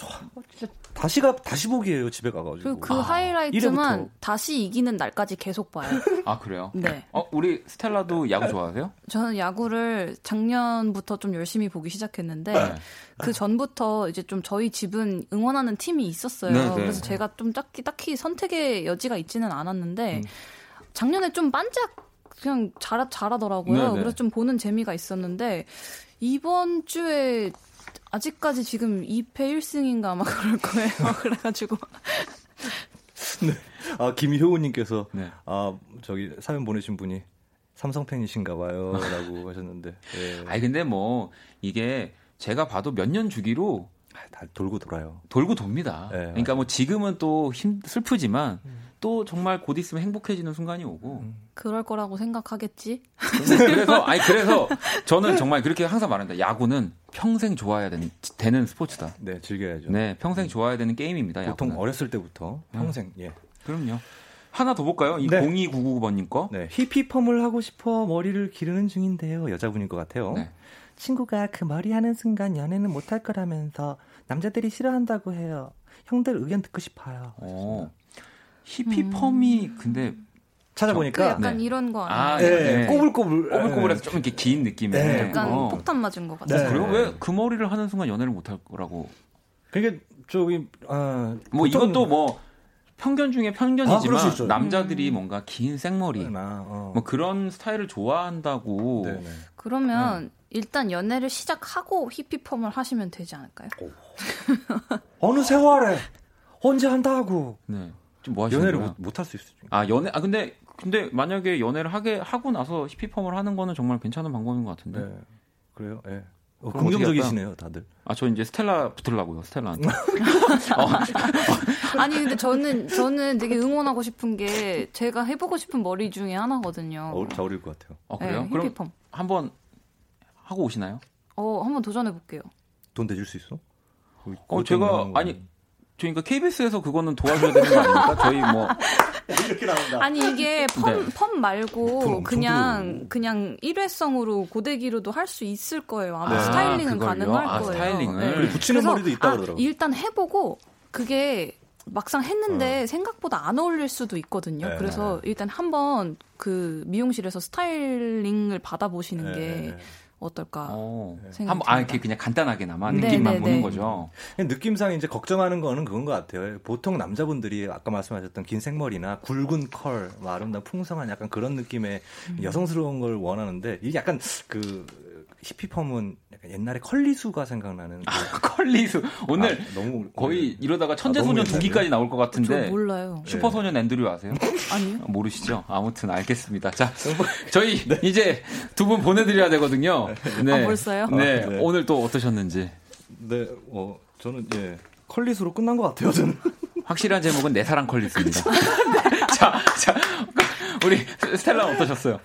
진짜 다시가 다시 보기예요 집에 가가지고. 그리고 그 아, 하이라이트만 1회부터. 다시 이기는 날까지 계속 봐요. 아 그래요? 네. 어 우리 스텔라도 야구 좋아하세요? 저는 야구를 작년부터 좀 열심히 보기 시작했는데 네. 그 전부터 이제 좀 저희 집은 응원하는 팀이 있었어요. 네, 네. 그래서 제가 좀 딱히 딱히 선택의 여지가 있지는 않았는데 음. 작년에 좀 반짝 그냥 잘 잘하더라고요. 네네. 네. 그래서 좀 보는 재미가 있었는데 이번 주에 아직까지 지금 2패 1승인가 아마 그럴 거예요. 그래가지고. 네. 아, 김효우님께서, 네. 아, 저기 사연 보내신 분이 삼성 팬이신가 봐요. 라고 하셨는데. 네. 아니, 근데 뭐, 이게 제가 봐도 몇 년 주기로 아, 다 돌고 돌아요. 돌고 돕니다. 네, 그러니까 뭐 지금은 또 힘, 슬프지만 음. 또 정말 곧 있으면 행복해지는 순간이 오고. 음. 그럴 거라고 생각하겠지. 그래서 아니 그래서 저는 정말 그렇게 항상 말합니다. 야구는 평생 좋아해야 되는, 되는 스포츠다. 네, 즐겨야죠. 네, 평생 음. 좋아해야 되는 게임입니다. 보통 야구는. 어렸을 때부터 평생. 예. 그럼요. 하나 더 볼까요? 이 네. 0299번님 거. 네, 히피펌을 하고 싶어 머리를 기르는 중인데요. 여자분일 것 같아요. 네. 친구가 그 머리 하는 순간 연애는 못할 거라면서 남자들이 싫어한다고 해요. 형들 의견 듣고 싶어요. 어. 히피 펌이 음. 근데 찾아보니까 그 약간 네. 이런 거 아니에요? 아, 네. 네. 꼬불꼬불 꼬불꼬불해서 좀 이렇게 긴 느낌의 네. 약간 어. 폭탄 맞은 것 같아요. 네. 그리고 왜 그 머리를 하는 순간 연애를 못 할 거라고? 그게 저기 아, 뭐 이것도 뭐 편견 중에 편견이지만 아, 남자들이 음. 뭔가 긴 생머리 어. 뭐 그런 스타일을 좋아한다고. 네네. 그러면 네. 일단 연애를 시작하고 히피펌을 하시면 되지 않을까요? 어느 세월에 언제 한다고. 네. 뭐 하시는 연애를 못할 수 있어요. 아 연애 아 근데 근데 만약에 연애를 하게 하고 나서 히피펌을 하는 거는 정말 괜찮은 방법인 것 같은데. 네. 그래요? 예. 네. 어, 긍정적이시네요, 다들. 아, 저 이제 스텔라 붙으려고요, 스텔라한테. 어. 아니, 근데 저는, 저는 되게 응원하고 싶은 게 제가 해보고 싶은 머리 중에 하나거든요. 어, 잘 어울릴 것 같아요. 어, 그래요? 네, 그럼 힙 한번 하고 오시나요? 어, 한번 도전해 볼게요. 돈 대줄 수 있어? 어, 제가, 아니, 그러니까 KBS에서 그거는 도와줘야 되는 거 아닙니까? 저희 뭐 이렇게 나온다. 아니 이게 펌, 네. 펌 말고 품, 그냥 그냥 일회성으로 고데기로도 할 수 있을 거예요. 아마 네. 스타일링은 아, 가능할 아, 거예요. 스타일링을 네. 붙이는 머리도 있다 아, 그러더라고요. 일단 해보고 그게 막상 했는데 어. 생각보다 안 어울릴 수도 있거든요. 네. 그래서 일단 한번 그 미용실에서 스타일링을 받아보시는 네. 게 어떨까 어. 한번 아 이렇게 그냥 간단하게나마 네, 느낌만 네, 보는 네. 거죠. 느낌상 이제 걱정하는 거는 그건 것 같아요. 보통 남자분들이 아까 말씀하셨던 긴 생머리나 굵은 컬, 뭐 아름다운 풍성한 약간 그런 느낌의 음. 여성스러운 걸 원하는데 이게 약간 그 히피펌은 약간 옛날에 컬리수가 생각나는. 아, 컬리수. 오늘 아, 너무 거의 이러다가 천재소년 아, 두기까지 나올 것 같은데. 몰라요. 슈퍼소년 앤드류 아세요? 아니요. 모르시죠? 아무튼 알겠습니다. 자, 저희 네. 이제 두 분 보내드려야 되거든요. 네. 아, 벌써요? 네. 아, 네. 오늘 또 어떠셨는지. 네, 어, 저는 예. 컬리수로 끝난 것 같아요, 저는. 확실한 제목은 내 사랑 컬리스입니다. 자, 자, 우리 스텔라 어떠셨어요?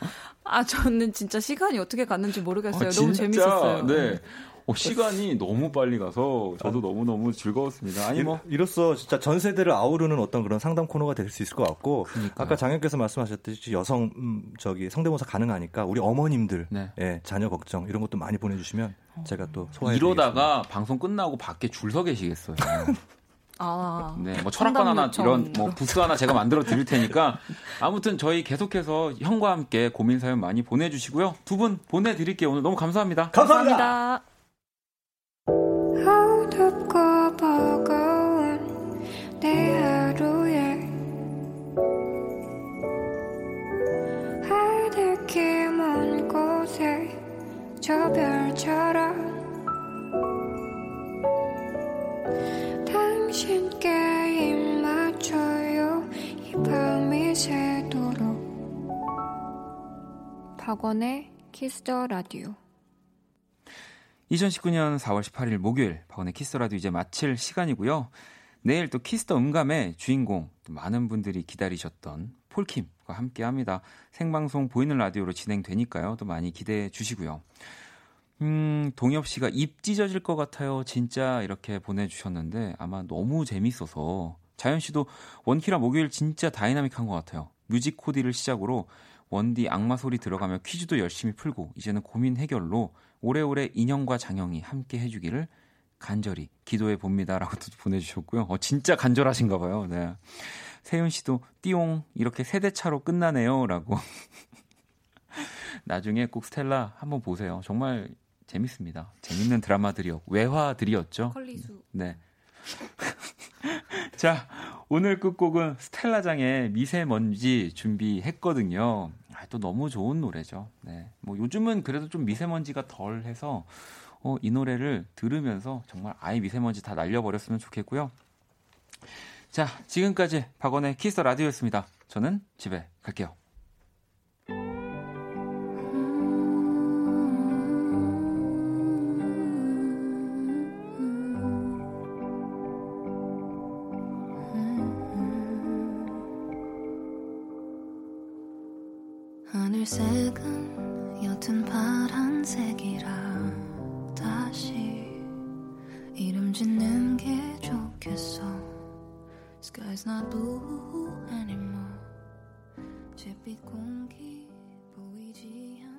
아, 저는 진짜 시간이 어떻게 갔는지 모르겠어요. 아, 너무 재밌었어요. 네. 어, 시간이 너무 빨리 가서 저도 너무너무 즐거웠습니다. 아니 뭐 이로써 진짜 전 세대를 아우르는 어떤 그런 상담 코너가 될 수 있을 것 같고 그러니까요. 아까 장혁께서 말씀하셨듯이 여성 음, 저기 성대모사 가능하니까 우리 어머님들 네. 예, 자녀 걱정 이런 것도 많이 보내주시면 제가 또 소화해 이러다가 방송 끝나고 밖에 줄 서 계시겠어요. 아, 네, 뭐 철학관 하나 이런 뭐 부스 하나 제가 만들어 드릴 테니까 아무튼 저희 계속해서 형과 함께 고민 사연 많이 보내주시고요. 두 분 보내드릴게요. 오늘 너무 감사합니다. 감사합니다. 저 별처럼 박원의 키스더 라디오 2019년 4월 18일 목요일 박원의 키스더 라디오 이제 마칠 시간이고요. 내일 또 키스더 음감의 주인공 많은 분들이 기다리셨던 폴킴과 함께 합니다. 생방송 보이는 라디오로 진행되니까요. 또 많이 기대해 주시고요. 음, 동엽 씨가 입 찢어질 것 같아요. 진짜 이렇게 보내주셨는데 아마 너무 재밌어서 자연 씨도 원키라 목요일 진짜 다이나믹한 것 같아요. 뮤직 코디를 시작으로 원디 악마 소리 들어가며 퀴즈도 열심히 풀고 이제는 고민 해결로 오래오래 인형과 장영이 함께 해주기를 간절히 기도해 봅니다라고 보내주셨고요. 어, 진짜 간절하신가 봐요. 네. 세윤 씨도 띠용 이렇게 세대 차로 끝나네요라고. 나중에 꼭 스텔라 한번 보세요. 정말 재밌습니다. 재밌는 드라마들이었 외화들이었죠. 컬리수. 네. 자, 오늘 끝곡은 스텔라장의 미세먼지 준비했거든요. 아, 또 너무 좋은 노래죠. 네. 뭐 요즘은 그래도 좀 미세먼지가 덜 해서 어, 이 노래를 들으면서 정말 아예 미세먼지 다 날려버렸으면 좋겠고요. 자, 지금까지 박원의 키스 라디오였습니다. 저는 집에 갈게요. 하늘색은 옅은 파란색이라 다시 이름 짓는 게 좋겠어. Sky's not blue anymore. 잿빛 공기 보이지 않아